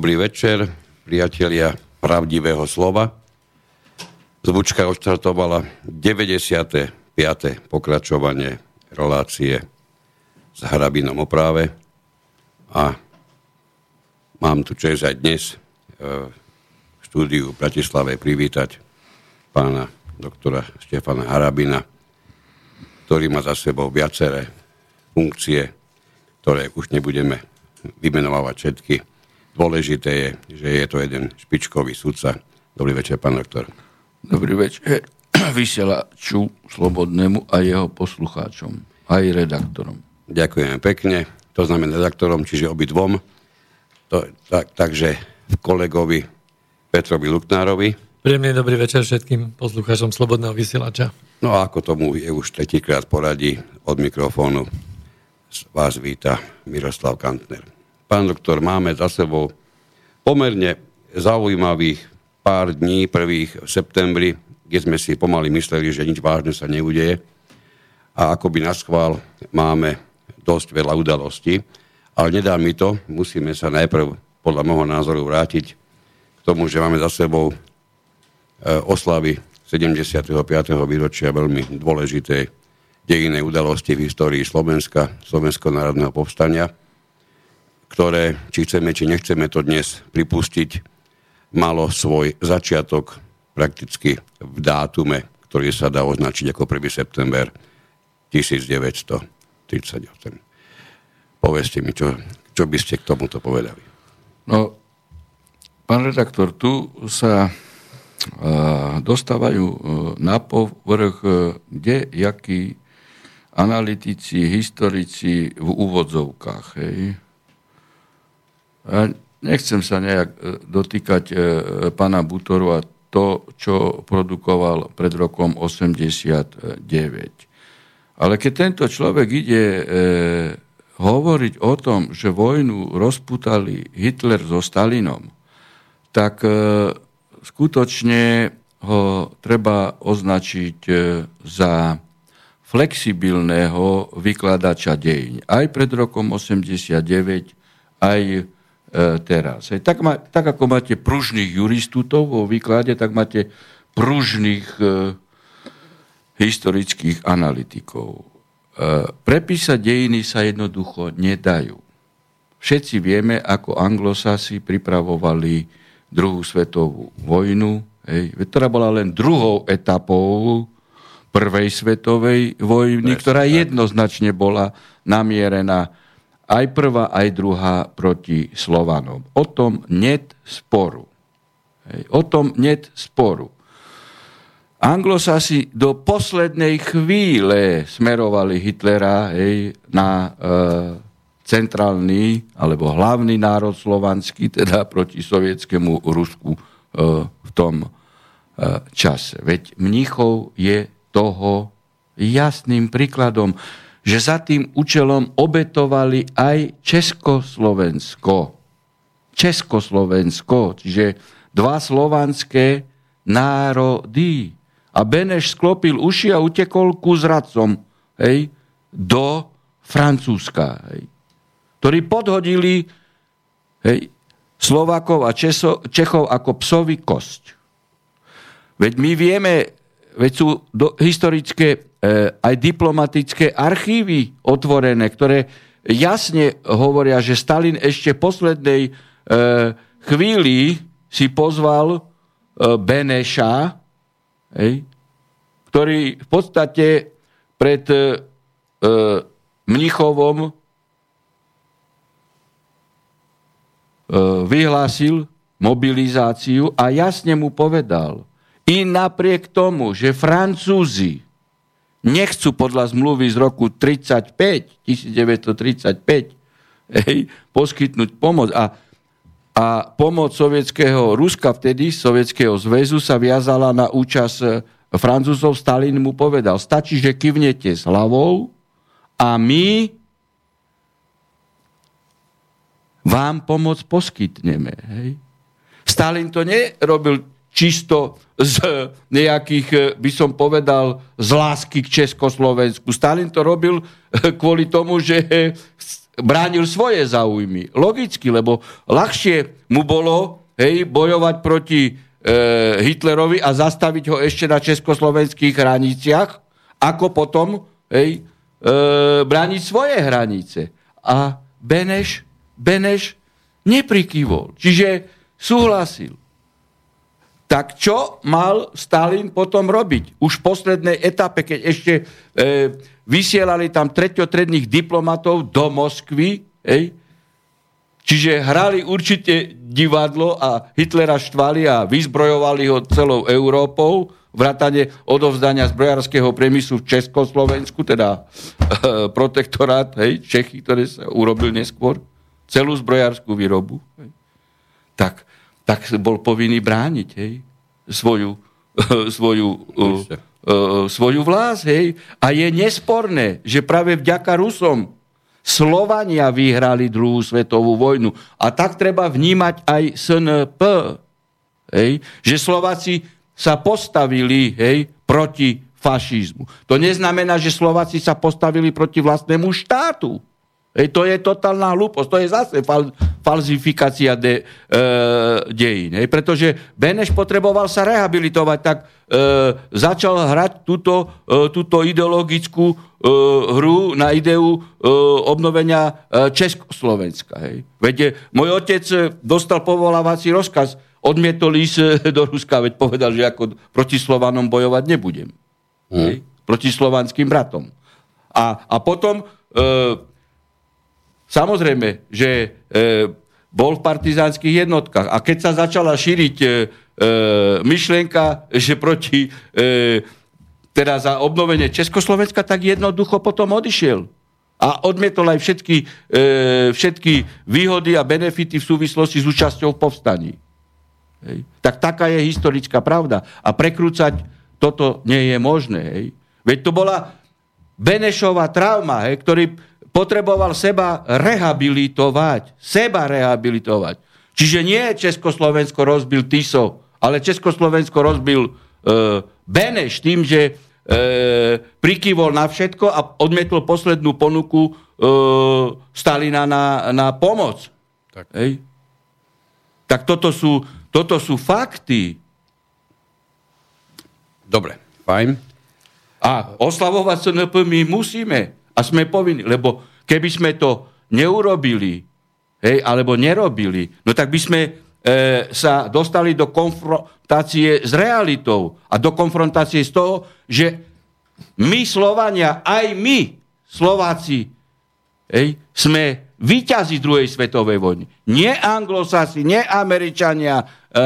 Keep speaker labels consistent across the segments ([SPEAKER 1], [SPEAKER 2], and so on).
[SPEAKER 1] Dobrý večer, priatelia pravdivého slova. Zvučka odštartovala 95. pokračovanie relácie s Hrabinom o a mám tu čest aj dnes e, v štúdiu v Bratislave privítať pána doktora Štefana Harabina, ktorý má za sebou viaceré funkcie, ktoré už nebudeme vymenovať všetky. Dôležité je, že je to jeden špičkový sudca. Dobrý večer, pán doktor.
[SPEAKER 2] Dobrý večer vysielaču Slobodnému a jeho poslucháčom, aj redaktorom.
[SPEAKER 1] Ďakujem pekne. To znamená redaktorom, čiže obidvom. To, tak, takže kolegovi Petrovi Luknárovi.
[SPEAKER 3] Príjemný dobrý večer všetkým poslucháčom Slobodného vysielača.
[SPEAKER 1] No a ako tomu je už tretíkrát poradí od mikrofónu vás víta Miroslav Kantner. Pán doktor, máme za sebou pomerne zaujímavých pár dní prvých v septembri, kde sme si pomaly mysleli, že nič vážne sa neudeje. A akoby na schvál máme dosť veľa udalostí. Ale nedá mi to, musíme sa najprv podľa môjho názoru vrátiť k tomu, že máme za sebou e, oslavy 75. výročia veľmi dôležitej dejinnej udalosti v histórii Slovenska, Slovenského národného povstania, ktoré, či chceme, či nechceme to dnes pripustiť, malo svoj začiatok prakticky v dátume, ktorý sa dá označiť ako 1. september 1938. Povedzte mi, čo, čo by ste k tomuto povedali.
[SPEAKER 2] No, pán redaktor, tu sa dostávajú na povrch, kde jakí analytici, historici v úvodzovkách. Hej. Nechcem sa nejak e, dotýkať e, pána Butoru a to, čo produkoval pred rokom 89. Ale keď tento človek ide e, hovoriť o tom, že vojnu rozputali Hitler so Stalinom, tak skutočne ho treba označiť za flexibilného vykladača dejín. Aj pred rokom 89, aj E, teraz. Tak, ma, tak ako máte pružných juristútov vo výklade, tak máte pružných e, historických analytikov. E, prepísať dejiny sa jednoducho nedajú. Všetci vieme, ako anglosasi pripravovali druhú svetovú vojnu, hej, ktorá bola len druhou etapou prvej svetovej vojny, ktorá jednoznačne bola namierená aj prvá, aj druhá proti Slovanom. O tom net sporu. Hej. O tom net sporu. Anglosasi do poslednej chvíle smerovali Hitlera hej, na e, centrálny alebo hlavný národ slovanský, teda proti sovietskému Rusku e, v tom e, čase. Veď Mnichov je toho jasným príkladom že za tým účelom obetovali aj Československo. Československo, čiže dva slovanské národy. A Beneš sklopil uši a utekol ku zradcom hej, do Francúzska, hej, ktorí podhodili hej, Slovákov a Česo, Čechov ako psovi kosť. Veď my vieme, veď sú do, historické E, aj diplomatické archívy otvorené, ktoré jasne hovoria, že Stalin ešte poslednej e, chvíli si pozval e, Beneša, hej, ktorý v podstate pred Mnichovom vyhlásil mobilizáciu a jasne mu povedal, i napriek tomu, že Francúzi nechcú podľa zmluvy z roku 35, 1935, hej, poskytnúť pomoc. A, a pomoc sovietského Ruska vtedy, sovietského zväzu sa viazala na účasť e, Francúzov. Stalin mu povedal, stačí, že kivnete s hlavou a my vám pomoc poskytneme. Hej. Stalin to nerobil čisto z nejakých, eh, by som povedal, z lásky k Československu. Stalin to robil eh, kvôli tomu, že eh, bránil svoje záujmy. Logicky, lebo ľahšie mu bolo hej, bojovať proti e, Hitlerovi a zastaviť ho ešte na československých hraniciach, ako potom hej, e, brániť svoje hranice. A Beneš, Beneš neprikývol. Čiže súhlasil. Tak čo mal Stalin potom robiť? Už v poslednej etape, keď ešte e, vysielali tam treťotredných diplomatov do Moskvy, ej, čiže hrali určite divadlo a Hitlera štvali a vyzbrojovali ho celou Európou, vrátane odovzdania zbrojárskeho priemyslu v Československu, teda e, protektorát, hej, Čechy, ktoré sa urobil neskôr, celú zbrojárskú výrobu. Hej. Tak tak bol povinný brániť hej, svoju, svoju, uh, uh, svoju vlast. Hej. A je nesporné, že práve vďaka Rusom Slovania vyhrali druhú svetovú vojnu. A tak treba vnímať aj SNP. Hej. Že Slováci sa postavili hej, proti fašizmu. To neznamená, že Slováci sa postavili proti vlastnému štátu. Hej, to je totálna hlúposť, to je zase fal, falzifikácia de, e, dejín. Hej, pretože Beneš potreboval sa rehabilitovať, tak e, začal hrať túto, e, túto ideologickú e, hru na ideu e, obnovenia e, Československa. Hej. Veď môj otec dostal povolávací rozkaz, odmietol ísť do Ruska, veď povedal, že ako proti Slovanom bojovať nebudem. Hmm. Hej, proti slovanským bratom. A, a potom... E, Samozrejme, že e, bol v partizánskych jednotkách. A keď sa začala šíriť e, e, myšlienka, že proti e, teda za obnovenie Československa, tak jednoducho potom odišiel. A odmietol aj všetky, e, všetky výhody a benefity v súvislosti s účasťou v povstaní. Hej. Tak taká je historická pravda. A prekrúcať toto nie je možné. Hej. Veď to bola Benešová trauma, hej, ktorý potreboval seba rehabilitovať. Seba rehabilitovať. Čiže nie Československo rozbil Tiso, ale Československo rozbil e, Beneš tým, že e, prikývol na všetko a odmietol poslednú ponuku e, Stalina na, na pomoc. Tak. Hej? tak toto sú, toto sú fakty.
[SPEAKER 1] Dobre, fajn.
[SPEAKER 2] A oslavovať SNP my musíme. A sme povinni, lebo keby sme to neurobili, hej, alebo nerobili, no tak by sme e, sa dostali do konfrontácie s realitou a do konfrontácie z toho, že my Slovania, aj my Slováci, hej, sme výťazí druhej svetovej vojny. Nie anglosasi, nie Američania, e,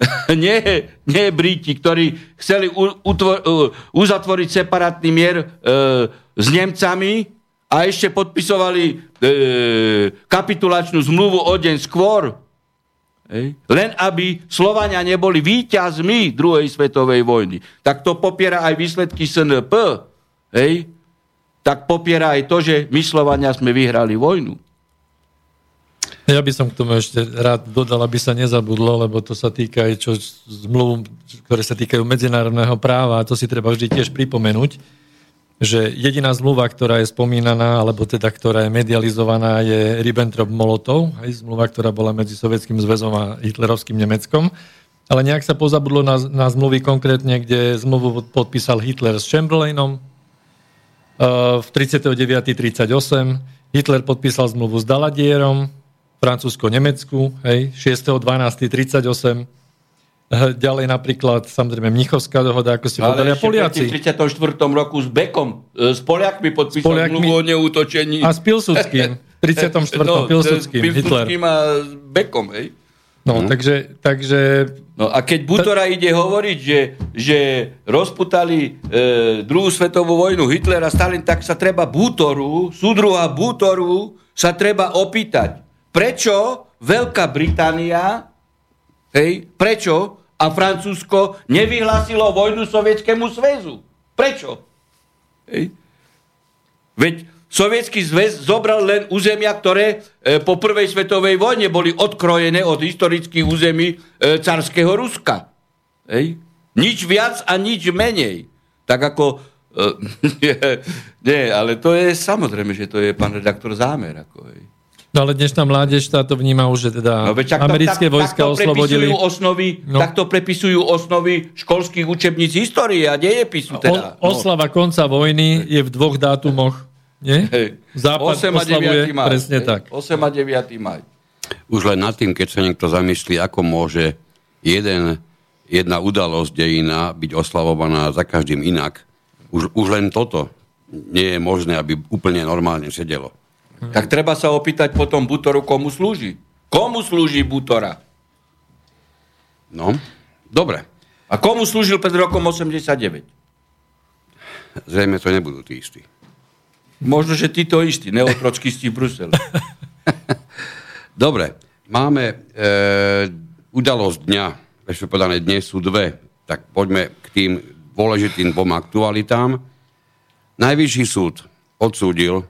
[SPEAKER 2] nie, nie Briti, ktorí chceli utvor, uzatvoriť separátny mier e, s Nemcami a ešte podpisovali e, kapitulačnú zmluvu o deň skôr. Ej? Len aby Slovania neboli víťazmi druhej svetovej vojny. Tak to popiera aj výsledky SNP. Ej? Tak popiera aj to, že my Slovania sme vyhrali vojnu.
[SPEAKER 3] Ja by som k tomu ešte rád dodal, aby sa nezabudlo, lebo to sa týka aj čo zmluv, ktoré sa týkajú medzinárodného práva a to si treba vždy tiež pripomenúť že jediná zmluva, ktorá je spomínaná, alebo teda ktorá je medializovaná, je Ribbentrop-Molotov, aj zmluva, ktorá bola medzi Sovietským zväzom a hitlerovským Nemeckom. Ale nejak sa pozabudlo na, na zmluvy konkrétne, kde zmluvu podpísal Hitler s Chamberlainom uh, v 39.38. Hitler podpísal zmluvu s Daladierom, Francúzsko-Nemecku, hej, 6.12.38 Ďalej napríklad, samozrejme, Mnichovská dohoda, ako si povedali, a Poliaci.
[SPEAKER 2] v 34. roku s Bekom, e, s Poliakmi podpísal Poliakmi... zmluvu o neútočení.
[SPEAKER 3] A s Pilsudským. V 34. no, Pilsudským,
[SPEAKER 2] Hitler. a s Bekom, hej.
[SPEAKER 3] No, hmm. takže, takže...
[SPEAKER 2] No a keď Butora ide hovoriť, že, že rozputali e, druhú svetovú vojnu Hitler a Stalin, tak sa treba Butoru, súdruha Butoru, sa treba opýtať, prečo Veľká Británia, hej, prečo a Francúzsko nevyhlásilo vojnu Sovietskému zväzu. Prečo? Hej. Veď Sovietský zväz zobral len územia, ktoré e, po prvej svetovej vojne boli odkrojené od historických území e, carského Ruska. Hej. Nič viac a nič menej. Tak ako nie, nie, ale to je samozrejme, že to je pán redaktor zámer. Ako, hej.
[SPEAKER 3] No ale dnešná mládež táto vníma už, že teda
[SPEAKER 2] No, veď tak,
[SPEAKER 3] americké
[SPEAKER 2] tak,
[SPEAKER 3] vojska
[SPEAKER 2] takto
[SPEAKER 3] oslobodili.
[SPEAKER 2] Osnovy,
[SPEAKER 3] No.
[SPEAKER 2] no. Takto prepisujú osnovy školských učebníc histórie a dejepisu. Teda.
[SPEAKER 3] O, oslava konca vojny je v dvoch dátumoch. Nie?
[SPEAKER 2] Hej.
[SPEAKER 3] Západ
[SPEAKER 2] 8 a 9.
[SPEAKER 3] oslavuje
[SPEAKER 2] maj.
[SPEAKER 3] presne
[SPEAKER 2] Hej.
[SPEAKER 3] tak.
[SPEAKER 2] 8 a 9. maj.
[SPEAKER 1] Už len nad tým, keď sa niekto zamyslí, ako môže jeden, jedna udalosť dejina byť oslavovaná za každým inak, už, už len toto nie je možné, aby úplne normálne sedelo.
[SPEAKER 2] Tak treba sa opýtať potom Butoru, komu slúži. Komu slúži Butora?
[SPEAKER 1] No, dobre.
[SPEAKER 2] A komu slúžil pred rokom 89?
[SPEAKER 1] Zrejme to nebudú tí istí.
[SPEAKER 2] Možno, že títo istí, neotročkisti v Bruseli.
[SPEAKER 1] Dobre, máme e, udalosť dňa, ešte povedané, dnes sú dve, tak poďme k tým dôležitým dvom aktualitám. Najvyšší súd odsúdil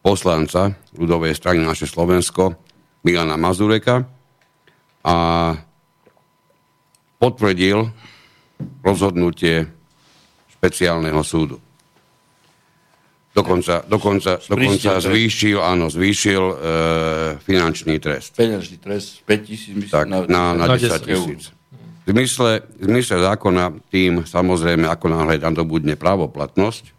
[SPEAKER 1] poslanca ľudovej strany naše Slovensko Milana Mazureka a potvrdil rozhodnutie špeciálneho súdu. Dokonca, dokonca, dokonca zvýšil, áno, zvýšil e, finančný trest.
[SPEAKER 2] Peňažný trest 5 tisíc, myslím,
[SPEAKER 1] Tak, na, na
[SPEAKER 3] Na
[SPEAKER 1] 10
[SPEAKER 3] 10
[SPEAKER 1] tisíc. V zmysle, v zmysle zákona tým samozrejme, ako náhle nadobudne právoplatnosť,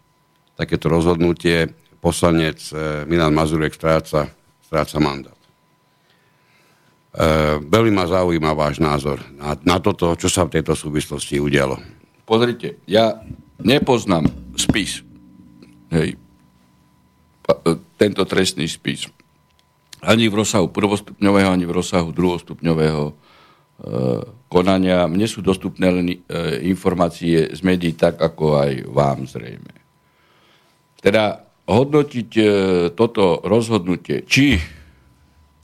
[SPEAKER 1] takéto rozhodnutie poslanec e, Milan Mazurek stráca, stráca mandát. E, veľmi ma zaujíma váš názor na, na toto, čo sa v tejto súvislosti udialo.
[SPEAKER 2] Pozrite, ja nepoznám spis. Hej. Pa- e, Tento trestný spis. Ani v rozsahu prvostupňového, ani v rozsahu druhostupňového e, konania. Mne sú dostupné len e, informácie z médií tak, ako aj vám zrejme. Teda hodnotiť e, toto rozhodnutie, či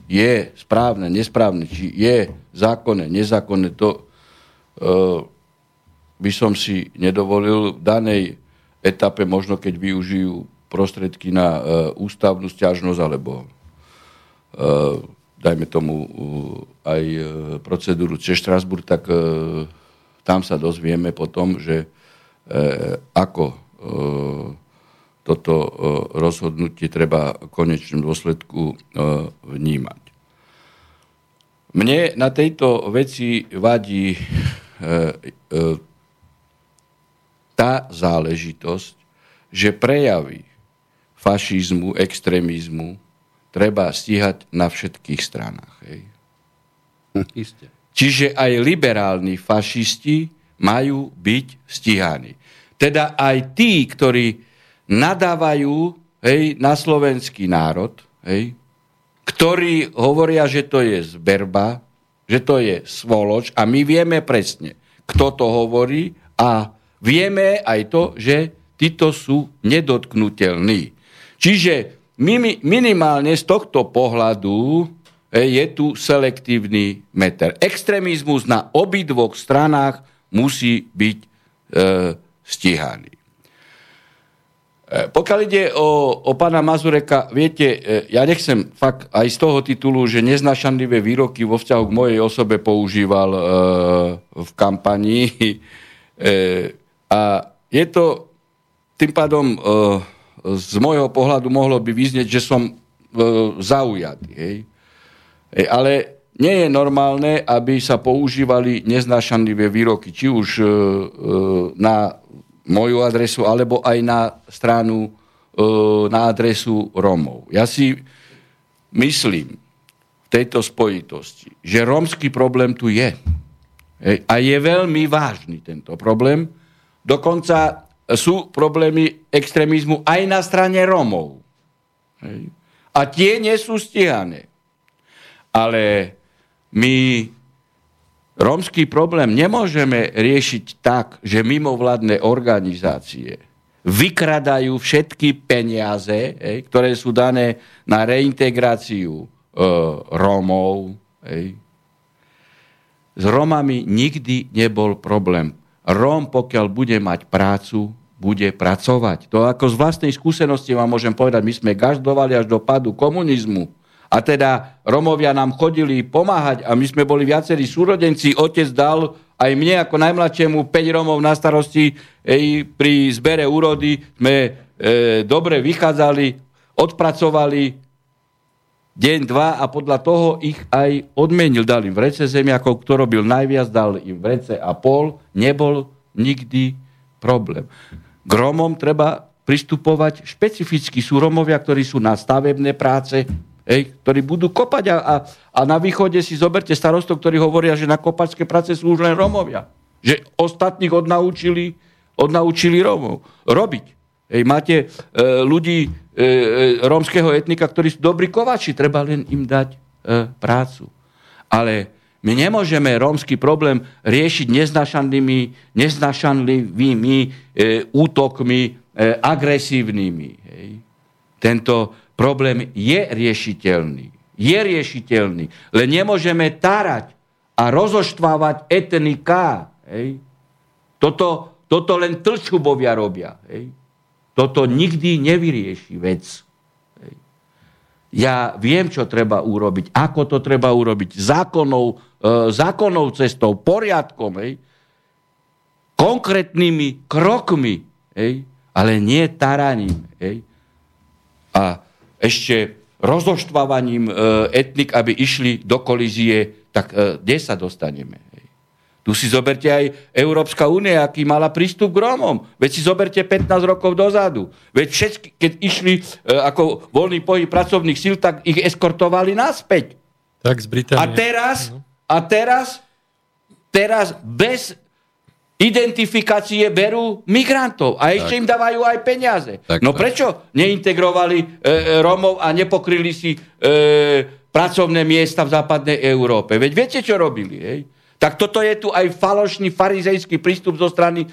[SPEAKER 2] je správne, nesprávne, či je zákonné, nezákonné, to e, by som si nedovolil v danej etape, možno keď využijú prostriedky na e, ústavnú stiažnosť alebo dajme tomu aj procedúru cez Štrasburg, tak tam sa dozvieme potom, že ako toto e, rozhodnutie treba v konečnom dôsledku e, vnímať. Mne na tejto veci vadí e, tá záležitosť, že prejavy fašizmu, extrémizmu treba stíhať na všetkých stranách. Hej.
[SPEAKER 1] Isté.
[SPEAKER 2] Čiže aj liberálni fašisti majú byť stíhaní. Teda aj tí, ktorí nadávajú hej, na slovenský národ, hej, ktorí hovoria, že to je zberba, že to je svoloč a my vieme presne, kto to hovorí a vieme aj to, že títo sú nedotknutelní. Čiže minimálne z tohto pohľadu je tu selektívny meter. Extrémizmus na obidvoch stranách musí byť e, stíhaný. E, Pokiaľ ide o, o pána Mazureka, viete, e, ja nechcem fakt aj z toho titulu, že neznašanlivé výroky vo vzťahu k mojej osobe používal e, v kampanii. E, a je to tým pádom e, z môjho pohľadu mohlo by vyznieť, že som e, zaujatý. Hej? E, ale nie je normálne, aby sa používali neznášanlivé výroky, či už e, e, na moju adresu, alebo aj na stranu, e, na adresu Rómov. Ja si myslím v tejto spojitosti, že rómsky problém tu je. Hej, a je veľmi vážny tento problém. Dokonca sú problémy extrémizmu aj na strane Rómov. A tie nie sú stíhané. Ale my rómsky problém nemôžeme riešiť tak, že mimovládne organizácie vykradajú všetky peniaze, hej, ktoré sú dané na reintegráciu e, Rómov. Hej. S Rómami nikdy nebol problém. Róm, pokiaľ bude mať prácu, bude pracovať. To ako z vlastnej skúsenosti vám môžem povedať, my sme gaždovali až do padu komunizmu. A teda Romovia nám chodili pomáhať a my sme boli viacerí súrodenci, otec dal aj mne ako najmladšiemu 5 Romov na starosti ej, pri zbere úrody sme e, dobre vychádzali, odpracovali deň, dva a podľa toho ich aj odmenil. Dal im vrece zemiakov, kto robil najviac, dal im vrece a pol. Nebol nikdy problém. K Romom treba pristupovať špecificky. Sú Romovia, ktorí sú na stavebné práce, ej, ktorí budú kopať a, a, a na východe si zoberte starostov, ktorí hovoria, že na kopačské práce sú už len Romovia. Že ostatných odnaučili, odnaučili Romov robiť. Ej, máte e, ľudí e, e, rómskeho etnika, ktorí sú dobrí kovači, treba len im dať e, prácu. Ale my nemôžeme rómsky problém riešiť neznašanlivými, neznašanlivými e, útokmi, e, agresívnymi. Hej. Tento problém je riešiteľný. Je riešiteľný. Len nemôžeme tarať a rozoštvávať etnika. Hej. Toto, toto len tlčubovia robia. Hej. Toto nikdy nevyrieši vec. Ja viem, čo treba urobiť, ako to treba urobiť, zákonnou, e, zákonnou cestou, poriadkom, hej, konkrétnymi krokmi, hej, ale nie taraním. Hej. A ešte rozoštvávaním e, etnik, aby išli do kolízie, tak e, kde sa dostaneme? Tu si zoberte aj Európska únia, aký mala prístup k Rómom. Veď si zoberte 15 rokov dozadu. Veď všetky, keď išli e, ako voľný pohyb pracovných síl, tak ich eskortovali naspäť.
[SPEAKER 3] Tak z Británie.
[SPEAKER 2] A teraz, a teraz, teraz bez identifikácie berú migrantov a ešte tak. im dávajú aj peniaze. Tak, no tak. prečo neintegrovali e, Rómov a nepokryli si e, pracovné miesta v západnej Európe? Veď viete, čo robili, hej? Tak toto je tu aj falošný farizejský prístup zo strany e,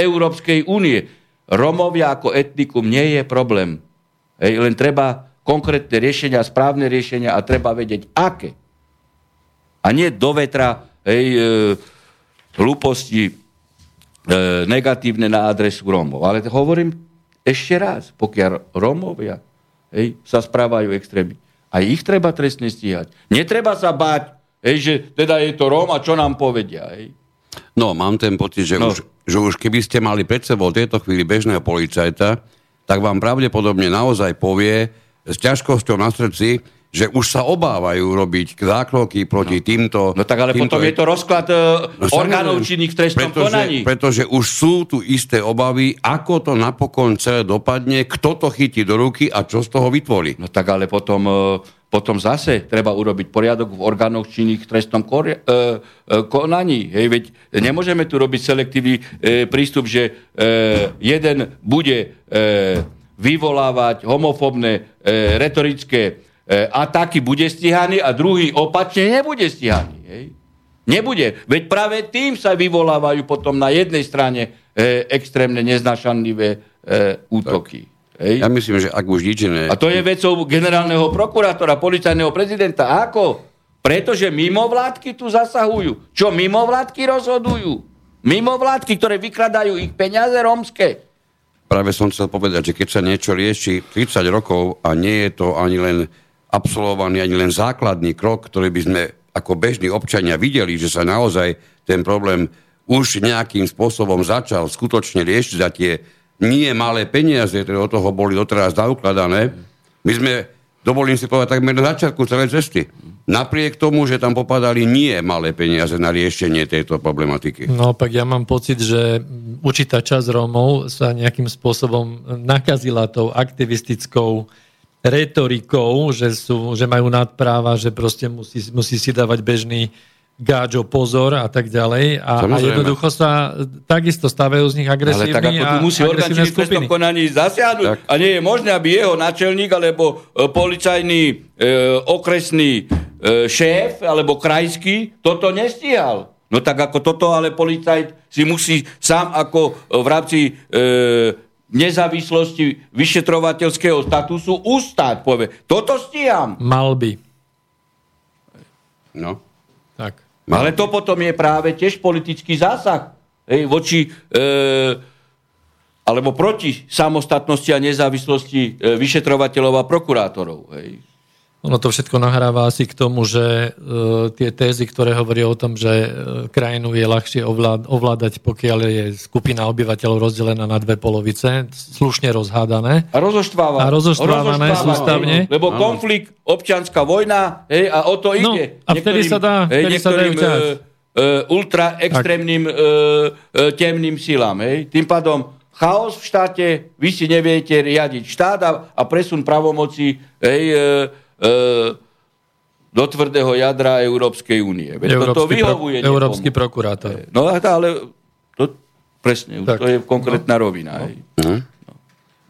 [SPEAKER 2] Európskej únie. Romovia ako etnikum nie je problém. Hej, len treba konkrétne riešenia, správne riešenia a treba vedieť, aké. A nie do vetra hej, e, hlúposti e, negatívne na adresu Rómov. Ale hovorím ešte raz, pokiaľ Rómovia hej, sa správajú extrémne, aj ich treba trestne stíhať. Netreba sa báť Hej, že teda je to Róm a čo nám povedia. Hej.
[SPEAKER 1] No, mám ten pocit, že, no. už, že už keby ste mali pred sebou v tejto chvíli bežného policajta, tak vám pravdepodobne naozaj povie s ťažkosťou na srdci, že už sa obávajú robiť zákroky proti
[SPEAKER 2] no.
[SPEAKER 1] týmto...
[SPEAKER 2] No tak ale týmto potom je to rozklad uh, no, orgánov činných v trestnom
[SPEAKER 1] pretože,
[SPEAKER 2] konaní.
[SPEAKER 1] Pretože už sú tu isté obavy, ako to napokon celé dopadne, kto to chytí do ruky a čo z toho vytvorí.
[SPEAKER 2] No tak ale potom... Uh, potom zase treba urobiť poriadok v orgánoch činných v trestnom kori- e, e, konaní. Hej, veď nemôžeme tu robiť selektívny e, prístup, že e, jeden bude e, vyvolávať homofobné e, retorické e, ataky, bude stíhaný a druhý opačne nebude stíhaný. Hej. Nebude. Veď práve tým sa vyvolávajú potom na jednej strane e, extrémne neznašanlivé e, útoky.
[SPEAKER 1] Hej. Ja myslím, že ak už nič ne...
[SPEAKER 2] A to je vecou generálneho prokurátora, policajného prezidenta. Ako? Pretože mimovládky tu zasahujú. Čo mimovládky rozhodujú? Mimovládky, ktoré vykladajú ich peniaze rómske.
[SPEAKER 1] Práve som chcel povedať, že keď sa niečo rieši 30 rokov a nie je to ani len absolvovaný, ani len základný krok, ktorý by sme ako bežní občania videli, že sa naozaj ten problém už nejakým spôsobom začal skutočne riešiť za tie nie malé peniaze, ktoré od toho boli doteraz zaukladané. My sme, dovolím si povedať, takmer na začiatku celej cesty. Napriek tomu, že tam popadali nie malé peniaze na riešenie tejto problematiky.
[SPEAKER 3] No pak ja mám pocit, že určitá časť Rómov sa nejakým spôsobom nakazila tou aktivistickou retorikou, že, sú, že majú nadpráva, že proste musí, musí si dávať bežný gáčo, pozor a tak ďalej. A, a jednoducho sa takisto stavajú z nich agresívni Ale tak
[SPEAKER 2] ako tu musí orgán v trestnom konaní zasiahnuť tak. a nie je možné, aby jeho náčelník alebo e, policajný e, okresný e, šéf alebo krajský toto nestíhal. No tak ako toto ale policajt si musí sám ako v rámci e, nezávislosti vyšetrovateľského statusu ustáť. Povie, toto stíham.
[SPEAKER 3] Mal by.
[SPEAKER 2] No. Tak. Ale to potom je práve tiež politický zásah hej, voči e, alebo proti samostatnosti a nezávislosti e, vyšetrovateľov a prokurátorov. Hej.
[SPEAKER 3] Ono to všetko nahráva asi k tomu, že uh, tie tézy, ktoré hovoria o tom, že uh, krajinu je ľahšie ovlád- ovládať, pokiaľ je skupina obyvateľov rozdelená na dve polovice, slušne rozhádané.
[SPEAKER 2] A rozoštvávané.
[SPEAKER 3] A rozoštvávané sústavne.
[SPEAKER 2] Lebo ano. konflikt, občianská vojna, hej, a o to
[SPEAKER 3] No,
[SPEAKER 2] ide.
[SPEAKER 3] a vtedy sa dá- vtedy sa dajú
[SPEAKER 2] uh, ultra extrémnym uh, uh, temným silám. Hej. Tým pádom chaos v štáte, vy si neviete riadiť štát a, a presun pravomoci hej, uh, do tvrdého jadra Európskej únie. Veď toto
[SPEAKER 3] Európsky,
[SPEAKER 2] vyhovuje
[SPEAKER 3] pro, európsky
[SPEAKER 2] niekomu.
[SPEAKER 3] prokurátor.
[SPEAKER 2] No ale to, presne,
[SPEAKER 3] Tak.
[SPEAKER 2] to je konkrétna rovina. Hej.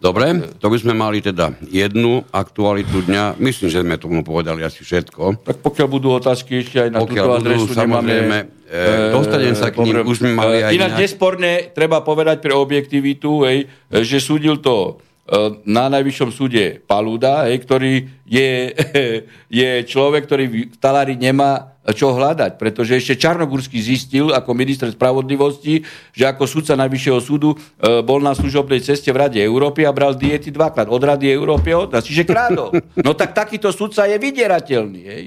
[SPEAKER 1] Dobre, to by sme mali teda jednu aktualitu dňa. Myslím, že sme tomu povedali asi všetko.
[SPEAKER 2] Tak pokiaľ budú otázky ešte aj na
[SPEAKER 1] Pokiaľ
[SPEAKER 2] túto
[SPEAKER 1] budú,
[SPEAKER 2] adresu,
[SPEAKER 1] samozrejme, e, dostanem sa k ním, už sme mali aj
[SPEAKER 2] Ináč nesporne treba povedať pre objektivitu, hej, e, že súdil to e, na najvyššom súde Paluda, hej, ktorý je, je človek, ktorý v talári nemá čo hľadať, pretože ešte Čarnogórsky zistil ako minister spravodlivosti, že ako sudca najvyššieho súdu e, bol na služobnej ceste v Rade Európy a bral diety dvakrát. Od Rady Európy od nás. Čiže krádol. No tak takýto sudca je vydierateľný. Hej.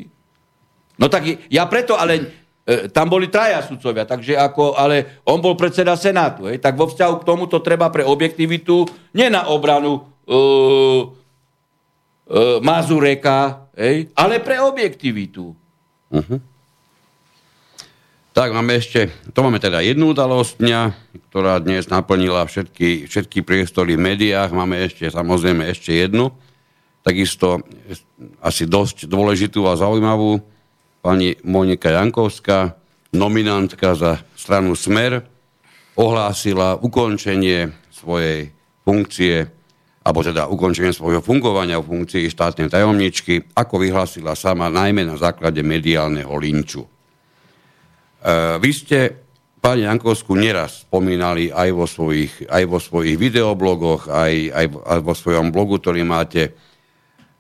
[SPEAKER 2] No tak ja preto, ale e, tam boli traja sudcovia, takže ako, ale on bol predseda Senátu, hej, tak vo vzťahu k tomuto treba pre objektivitu, nie na obranu e, e, Mazureka, hej, ale pre objektivitu.
[SPEAKER 1] Tak máme ešte, to máme teda jednu udalosť dňa, ktorá dnes naplnila všetky, všetky priestory v médiách. Máme ešte samozrejme ešte jednu, takisto asi dosť dôležitú a zaujímavú. Pani Monika Jankovská, nominantka za stranu Smer, ohlásila ukončenie svojej funkcie, alebo teda ukončenie svojho fungovania v funkcii štátnej tajomničky, ako vyhlásila sama najmä na základe mediálneho linču. Uh, vy ste pani Jankovskú neraz spomínali aj vo svojich, aj vo svojich videoblogoch, aj, aj, aj vo svojom blogu, ktorý máte.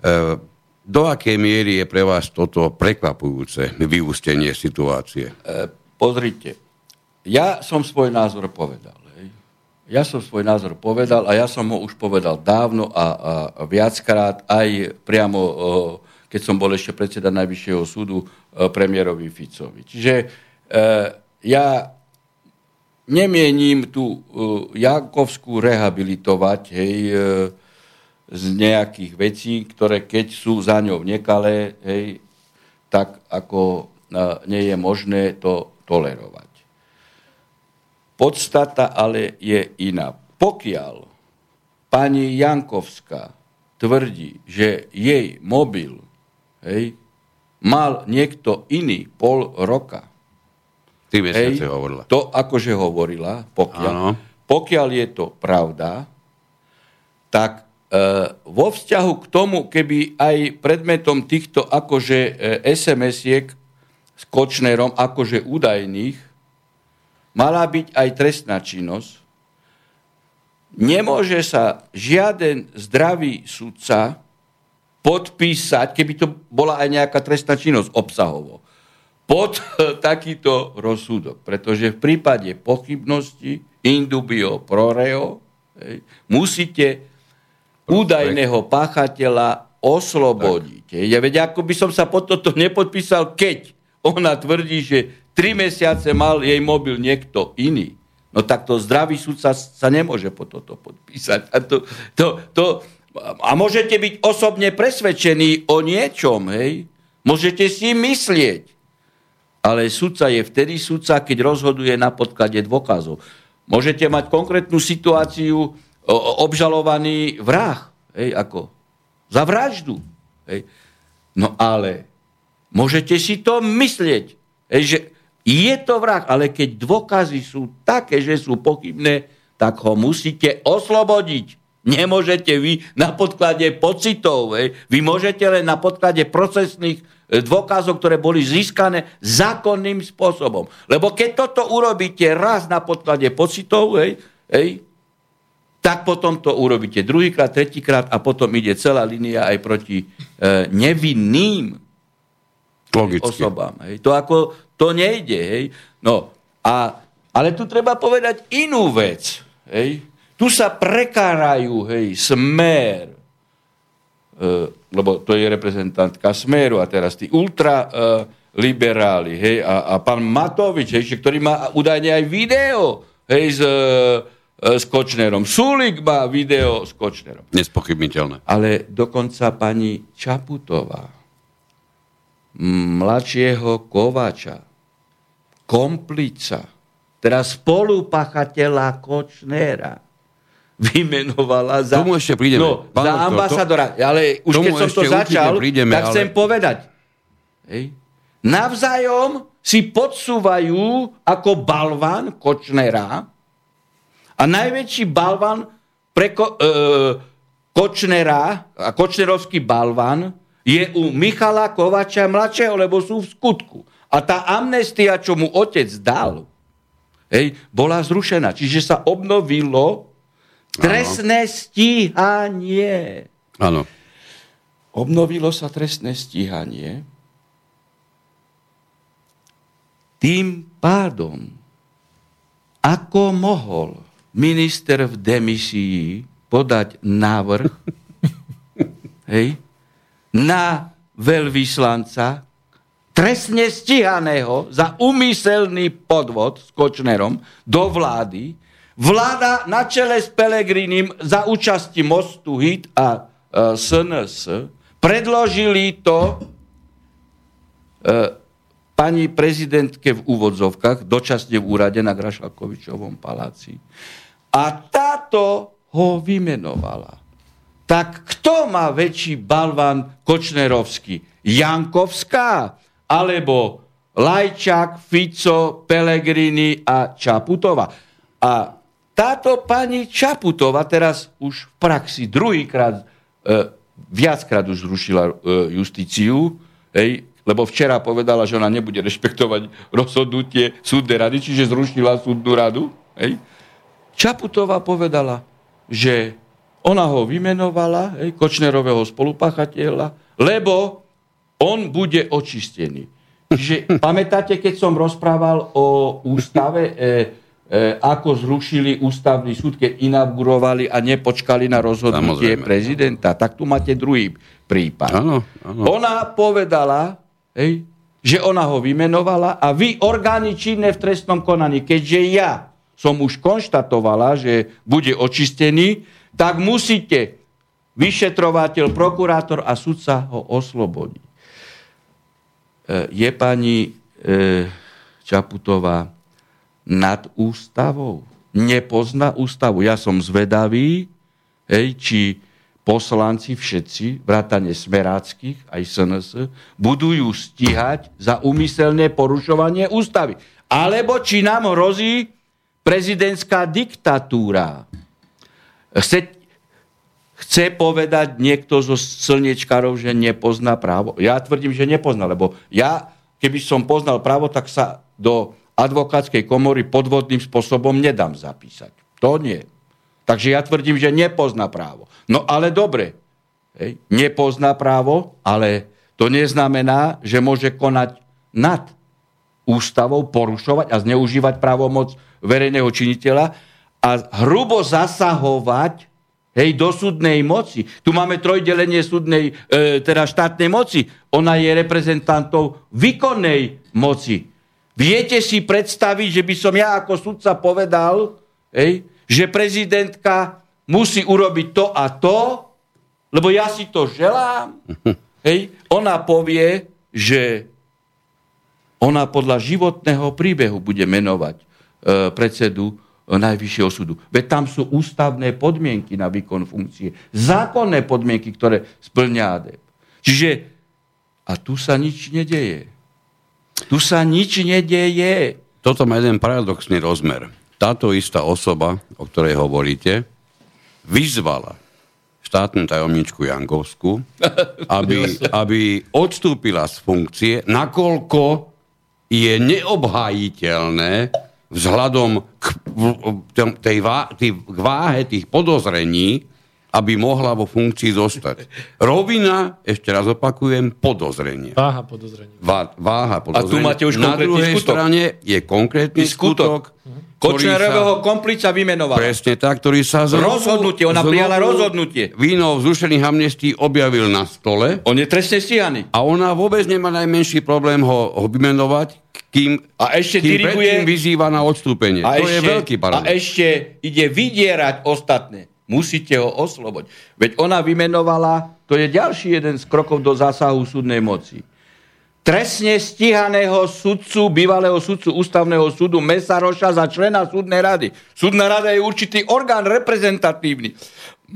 [SPEAKER 1] Uh, do akej miery je pre vás toto prekvapujúce vyústenie situácie?
[SPEAKER 2] E, pozrite, ja som svoj názor povedal. Hej. Ja som svoj názor povedal a ja som ho už povedal dávno a, a viackrát aj priamo, o, keď som bol ešte predseda Najvyššieho súdu o, premiérovi Ficovi. Čiže e, ja nemienim tú e, Jankovskú rehabilitovať, hej, e, z nejakých vecí, ktoré keď sú za ňou nekalé, hej, tak ako e, nie je možné to tolerovať. Podstata ale je iná. Pokiaľ pani Jankovská tvrdí, že jej mobil hej, mal niekto iný pol roka,
[SPEAKER 1] Ty mesiace hovorila.
[SPEAKER 2] to akože hovorila, pokiaľ, pokiaľ je to pravda, tak vo vzťahu k tomu, keby aj predmetom týchto akože SMS-iek s Kočnerom akože údajných mala byť aj trestná činnosť, nemôže sa žiaden zdravý sudca podpísať, keby to bola aj nejaká trestná činnosť obsahovo, pod takýto rozsudok. Pretože v prípade pochybnosti indubio pro reo musíte údajného páchateľa oslobodiť. Hej. Ja veď ako by som sa pod toto nepodpísal, keď ona tvrdí, že tri mesiace mal jej mobil niekto iný. No tak to zdravý sudca sa nemôže pod toto podpísať. A, to, to, to, a môžete byť osobne presvedčení o niečom, hej? Môžete si myslieť. Ale sudca je vtedy sudca, keď rozhoduje na podklade dôkazov. Môžete mať konkrétnu situáciu obžalovaný vrah, hej, ako za vraždu. Hej. No ale môžete si to myslieť, hej, že je to vrah, ale keď dôkazy sú také, že sú pochybné, tak ho musíte oslobodiť. Nemôžete vy na podklade pocitov, hej. vy môžete len na podklade procesných e, dôkazov, ktoré boli získané zákonným spôsobom. Lebo keď toto urobíte raz na podklade pocitov, hej, hej, tak potom to urobíte druhýkrát, tretíkrát a potom ide celá línia aj proti e, nevinným
[SPEAKER 1] Logicky.
[SPEAKER 2] osobám. Hej. To ako, to nejde. Hej. No, a, ale tu treba povedať inú vec. Hej. Tu sa prekárajú, hej, smer, lebo to je reprezentantka Smeru a teraz tí ultra liberáli, hej, a, a pán Matovič, hej, ktorý má údajne aj video, hej, s, s Kočnerom. Sulik má video s Kočnerom.
[SPEAKER 1] Nespochybniteľné.
[SPEAKER 2] Ale dokonca pani Čaputová, mladšieho Kovača, komplica, teraz spolupachateľa Kočnera, vymenovala za,
[SPEAKER 1] Tomu ešte prídeme.
[SPEAKER 2] no, za ambasadora. To, ale už keď som to začal, prídeme, tak ale... chcem povedať. Hej. Navzájom si podsúvajú ako balvan Kočnera a najväčší balvan pre ko, e, Kočnera a Kočnerovský balvan je u Michala Kovača mladšieho, lebo sú v skutku. A tá amnestia, čo mu otec dal, hej, bola zrušená. Čiže sa obnovilo trestné stíhanie.
[SPEAKER 1] Áno.
[SPEAKER 2] Obnovilo sa trestné stíhanie Tým pádom, ako mohol minister v demisii podať návrh hej, na veľvyslanca trestne stíhaného za umyselný podvod s Kočnerom do vlády, vláda na čele s Pelegrinim za účasti Mostu HIT a e, SNS predložili to e, pani prezidentke v úvodzovkách, dočasne v úrade na Grašalkovičovom paláci. A táto ho vymenovala. Tak kto má väčší balvan Kočnerovský? Jankovská? Alebo Lajčák, Fico, Pelegrini a Čaputová? A táto pani Čaputová teraz už v praxi druhýkrát, e, viackrát už zrušila e, justíciu, hej, lebo včera povedala, že ona nebude rešpektovať rozhodnutie súdnej rady, čiže zrušila súdnu radu. Hej. Čaputová povedala, že ona ho vymenovala, hej, Kočnerového spolupáchateľa, lebo on bude očistený. Čiže pamätáte, keď som rozprával o ústave, e, e, ako zrušili ústavný súd, keď inaugurovali a nepočkali na rozhodnutie Samozrejme. prezidenta, tak tu máte druhý prípad.
[SPEAKER 1] Áno, áno.
[SPEAKER 2] Ona povedala, Hej? Že ona ho vymenovala a vy, orgány činné v trestnom konaní, keďže ja som už konštatovala, že bude očistený, tak musíte vyšetrovateľ, prokurátor a sudca ho oslobodiť. E, je pani e, Čaputová nad ústavou? Nepozná ústavu. Ja som zvedavý, hej, či poslanci všetci, vrátane Smeráckých, aj SNS, budú ju stíhať za úmyselné porušovanie ústavy. Alebo či nám hrozí prezidentská diktatúra. Chce, chce povedať niekto zo slnečkarov, že nepozná právo? Ja tvrdím, že nepozná, lebo ja, keby som poznal právo, tak sa do advokátskej komory podvodným spôsobom nedám zapísať. To nie. Takže ja tvrdím, že nepozná právo. No ale dobre, hej, nepozná právo, ale to neznamená, že môže konať nad ústavou, porušovať a zneužívať právomoc verejného činiteľa a hrubo zasahovať hej, do súdnej moci. Tu máme trojdelenie súdnej, e, teda štátnej moci. Ona je reprezentantou výkonnej moci. Viete si predstaviť, že by som ja ako sudca povedal, hej, že prezidentka musí urobiť to a to, lebo ja si to želám. Hej, ona povie, že ona podľa životného príbehu bude menovať predsedu e, Najvyššieho súdu. Veď tam sú ústavné podmienky na výkon funkcie. Zákonné podmienky, ktoré splňa ADEP. Čiže a tu sa nič nedeje. Tu sa nič nedeje.
[SPEAKER 1] Toto má jeden paradoxný rozmer táto istá osoba, o ktorej hovoríte, vyzvala štátnu tajomničku Jankovsku, aby, aby odstúpila z funkcie, nakoľko je neobhájiteľné vzhľadom k, tej, k váhe tých podozrení aby mohla vo funkcii zostať. Rovina, ešte raz opakujem, podozrenie.
[SPEAKER 3] Váha podozrenie.
[SPEAKER 1] Vá, váha podozrenie.
[SPEAKER 2] A tu máte už
[SPEAKER 1] Na druhej
[SPEAKER 2] skutok.
[SPEAKER 1] strane je konkrétny
[SPEAKER 2] skutok.
[SPEAKER 1] skutok, ktorý
[SPEAKER 2] Kočnerového komplica vymenovala.
[SPEAKER 1] Presne tak, ktorý sa znovu,
[SPEAKER 2] Rozhodnutie, ona prijala rozhodnutie.
[SPEAKER 1] Víno zrušených amnestí objavil na stole
[SPEAKER 2] On je trestne stíhaný.
[SPEAKER 1] a ona vôbec nemá najmenší problém ho, ho vymenovať, kým,
[SPEAKER 2] A ešte
[SPEAKER 1] kým
[SPEAKER 2] diriguje-
[SPEAKER 1] predtým vyzýva na odstúpenie.
[SPEAKER 2] A
[SPEAKER 1] to
[SPEAKER 2] ešte,
[SPEAKER 1] je veľký
[SPEAKER 2] a
[SPEAKER 1] paradox.
[SPEAKER 2] ešte ide vydierať ostatné. Musíte ho oslobodiť. Veď ona vymenovala, to je ďalší jeden z krokov do zásahu súdnej moci. Trestne stíhaného sudcu, bývalého sudcu ústavného súdu Mesaroša za člena súdnej rady. Súdna rada je určitý orgán reprezentatívny.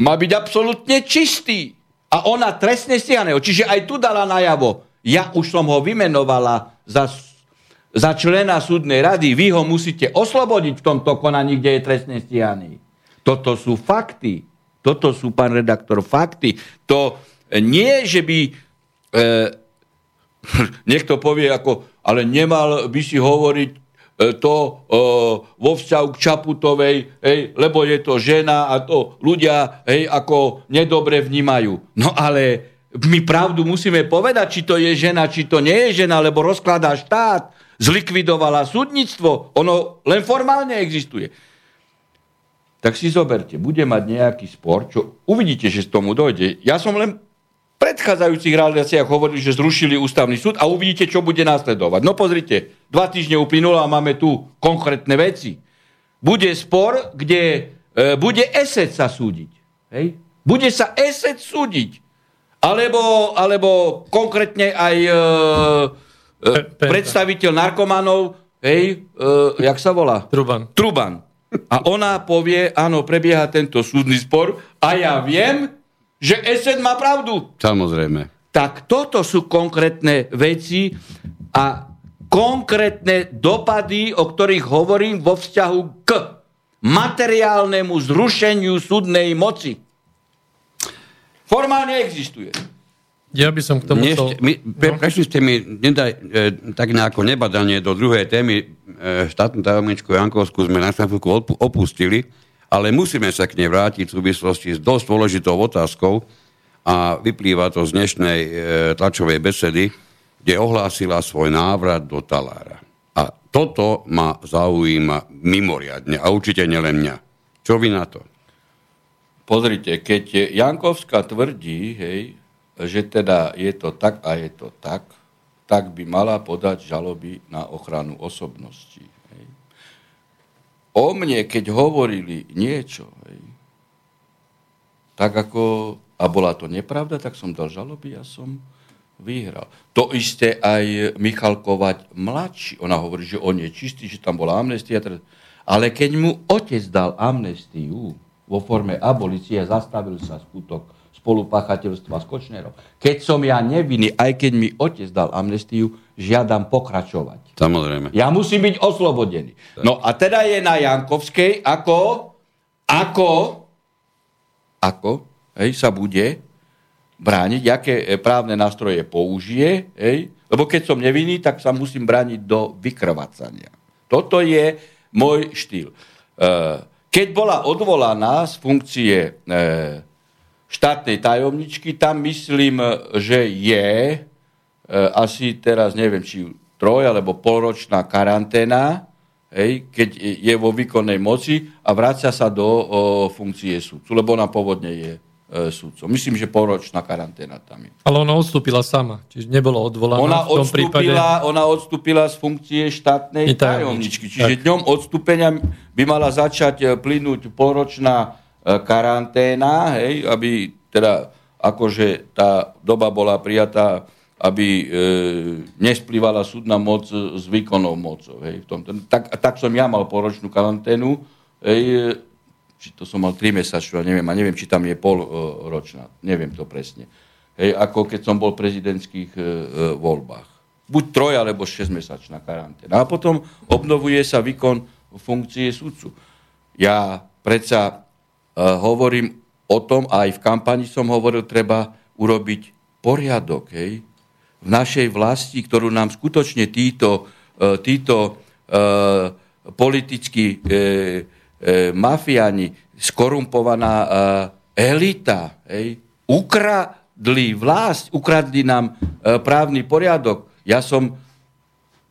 [SPEAKER 2] Má byť absolútne čistý. A ona trestne stíhaného. Čiže aj tu dala najavo. Ja už som ho vymenovala za za člena súdnej rady, vy ho musíte oslobodiť v tomto konaní, kde je trestne stíhaný. Toto sú fakty. Toto sú, pán redaktor, fakty. To nie, že by e, niekto povie, ako, ale nemal by si hovoriť e, to e, vo vzťahu k Čaputovej, hej, lebo je to žena a to ľudia hej, ako nedobre vnímajú. No ale my pravdu musíme povedať, či to je žena, či to nie je žena, lebo rozkladá štát, zlikvidovala súdnictvo, ono len formálne existuje. Tak si zoberte, bude mať nejaký spor, čo uvidíte, že z tomu dojde. Ja som len v predchádzajúcich realizáciách hovoril, že zrušili ústavný súd a uvidíte, čo bude následovať. No pozrite, dva týždne uplynulo a máme tu konkrétne veci. Bude spor, kde e, bude ESET sa súdiť. Hej? Bude sa ESET súdiť. Alebo, alebo konkrétne aj e, e, predstaviteľ narkomanov, hej, e, jak sa volá?
[SPEAKER 3] Truban.
[SPEAKER 2] Truban. A ona povie, áno, prebieha tento súdny spor a ja viem, že ESET má pravdu.
[SPEAKER 1] Samozrejme.
[SPEAKER 2] Tak toto sú konkrétne veci a konkrétne dopady, o ktorých hovorím vo vzťahu k materiálnemu zrušeniu súdnej moci. Formálne existuje.
[SPEAKER 3] Ja by som k tomu chcel...
[SPEAKER 1] Nešte, my, pre, prešli ste mi nedaj, e, tak nejako nebadanie do druhej témy. E, štátnu tajomničku Jankovskú sme na chvíľku opustili, ale musíme sa k nej vrátiť v súvislosti s dosť dôležitou otázkou a vyplýva to z dnešnej e, tlačovej besedy, kde ohlásila svoj návrat do talára. A toto ma zaujíma mimoriadne a určite nielen mňa. Čo vy na to?
[SPEAKER 2] Pozrite, keď Jankovská tvrdí, hej, že teda je to tak a je to tak, tak by mala podať žaloby na ochranu osobnosti. Hej. O mne, keď hovorili niečo, hej, tak ako, a bola to nepravda, tak som dal žaloby a som vyhral. To isté aj Michal Kovať mladší. Ona hovorí, že on je čistý, že tam bola amnestia. teraz- Ale keď mu otec dal amnestiu vo forme abolície, zastavil sa skutok spolupáchateľstva s Kočnerom. Keď som ja nevinný, aj keď mi otec dal amnestiu, žiadam pokračovať.
[SPEAKER 1] Samozrejme.
[SPEAKER 2] Ja musím byť oslobodený. No a teda je na Jankovskej, ako, ako, ako hej, sa bude brániť, aké e, právne nástroje použije, hej, lebo keď som nevinný, tak sa musím brániť do vykrvácania. Toto je môj štýl. E, Keď bola odvolaná z funkcie e, štátnej tajomničky, tam myslím, že je e, asi teraz, neviem, či troj alebo polročná karanténa, hej, keď je vo výkonnej moci a vrácia sa do o, funkcie súdcu, lebo ona pôvodne je e, súdcom. Myslím, že polročná karanténa tam je.
[SPEAKER 3] Ale ona odstúpila sama, čiže nebolo odvolaná
[SPEAKER 2] Ona
[SPEAKER 3] v tom prípade.
[SPEAKER 2] ona odstúpila z funkcie štátnej
[SPEAKER 3] tajomničky.
[SPEAKER 2] Čiže
[SPEAKER 3] tak.
[SPEAKER 2] dňom odstúpenia by mala začať e, plynúť polročná karanténa, hej, aby teda akože tá doba bola prijatá, aby e, nesplývala súdna moc s výkonnou mocou. Hej, v tomto. Tak, tak som ja mal poročnú karanténu, hej, e, či to som mal 3 mesačnú, neviem, a neviem, či tam je pol e, ročná, neviem to presne. Hej, ako keď som bol v prezidentských e, e, voľbách. Buď troj, alebo 6-mesačná karanténa. A potom obnovuje sa výkon funkcie sudcu. Ja predsa e, hovorím o tom, a aj v kampani som hovoril, treba urobiť poriadok, hej, v našej vlasti, ktorú nám skutočne títo, e, títo e, politickí e, mafiáni, skorumpovaná elita, hej, ukradli vlast, ukradli nám právny poriadok. Ja som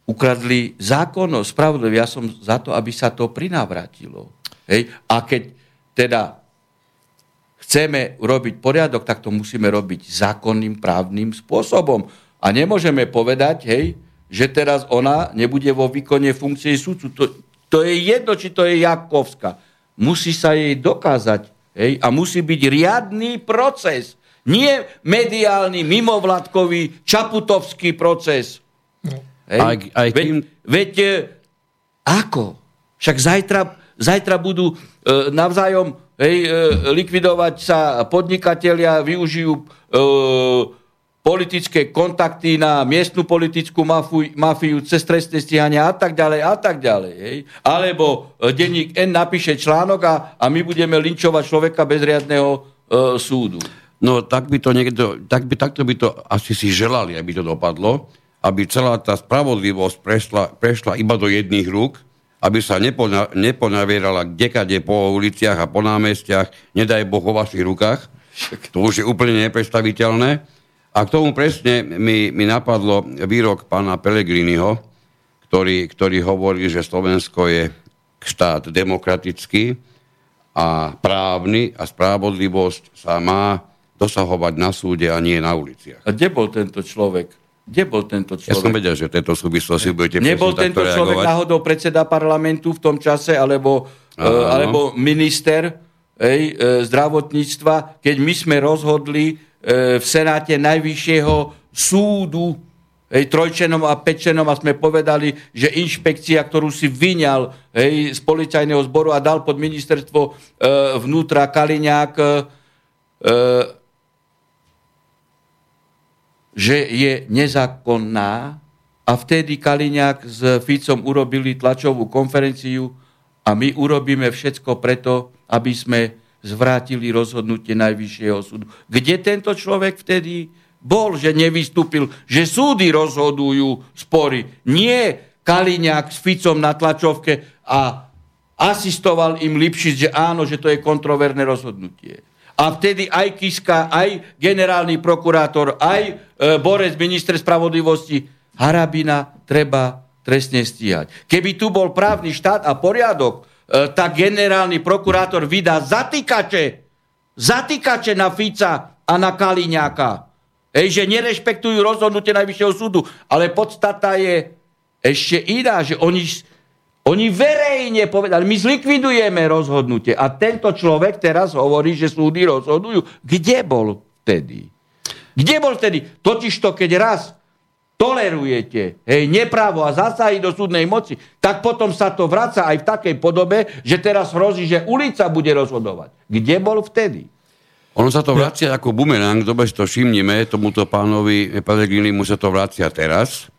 [SPEAKER 2] ukradli zákonnosť, spravodlivé. Ja som za to, aby sa to prinavratilo. Hej? A keď teda chceme urobiť poriadok, tak to musíme robiť zákonným právnym spôsobom. A nemôžeme povedať, hej, že teraz ona nebude vo výkone funkcie sudcu. To, to je jedno, či to je Jakovská. Musí sa jej dokázať hej, a musí byť riadný proces. Nie mediálny, mimovládkový, čaputovský proces. No. Hej? Aj, aj veď, kým... veď e, ako? Však zajtra, zajtra budú e, navzájom hej, e, likvidovať sa podnikatelia, využijú e, politické kontakty na miestnu politickú mafiu, mafiu cez trestné stíhania a tak ďalej a tak ďalej. Hej. Alebo e, denník N napíše článok a, a my budeme linčovať človeka bez riadného e, súdu.
[SPEAKER 1] No tak by to niekto, tak by, takto by to asi si želali, aby to dopadlo, aby celá tá spravodlivosť prešla, prešla iba do jedných rúk, aby sa nepona, neponavierala kdekade po uliciach a po námestiach, nedaj Boh vo vašich rukách. To už je úplne nepredstaviteľné. A k tomu presne mi, mi napadlo výrok pána Pelegriniho, ktorý, ktorý hovorí, že Slovensko je štát demokratický a právny a spravodlivosť sa má dosahovať na súde a nie na uliciach.
[SPEAKER 2] A kde bol tento človek? Kde bol tento človek?
[SPEAKER 1] Ja som vedel, že v tejto súvislosti budete
[SPEAKER 2] Nebol tento človek reagovať. náhodou predseda parlamentu v tom čase, alebo, uh, alebo minister ej, uh, zdravotníctva, keď my sme rozhodli uh, v Senáte Najvyššieho súdu hej, trojčenom a pečenom a sme povedali, že inšpekcia, ktorú si vyňal hej, z policajného zboru a dal pod ministerstvo uh, vnútra Kaliňák, uh, že je nezákonná a vtedy Kaliňák s Ficom urobili tlačovú konferenciu a my urobíme všetko preto, aby sme zvrátili rozhodnutie Najvyššieho súdu. Kde tento človek vtedy bol, že nevystúpil, že súdy rozhodujú spory. Nie Kaliňák s Ficom na tlačovke a asistoval im Lipšic, že áno, že to je kontroverné rozhodnutie. A vtedy aj Kiska, aj generálny prokurátor, aj e, Borec, minister spravodlivosti, Harabina treba trestne stíhať. Keby tu bol právny štát a poriadok, e, tak generálny prokurátor vydá zatýkače, zatýkače na Fica a na Kaliňáka. Ej, že nerešpektujú rozhodnutie Najvyššieho súdu. Ale podstata je ešte iná, že oni oni verejne povedali, my zlikvidujeme rozhodnutie. A tento človek teraz hovorí, že súdy rozhodujú. Kde bol vtedy? Kde bol vtedy? Totižto, keď raz tolerujete hej, neprávo a zasahy do súdnej moci, tak potom sa to vraca aj v takej podobe, že teraz hrozí, že ulica bude rozhodovať. Kde bol vtedy?
[SPEAKER 1] Ono sa to vracia ako bumerang, dobre si to všimnime, tomuto pánovi mu sa to vracia teraz.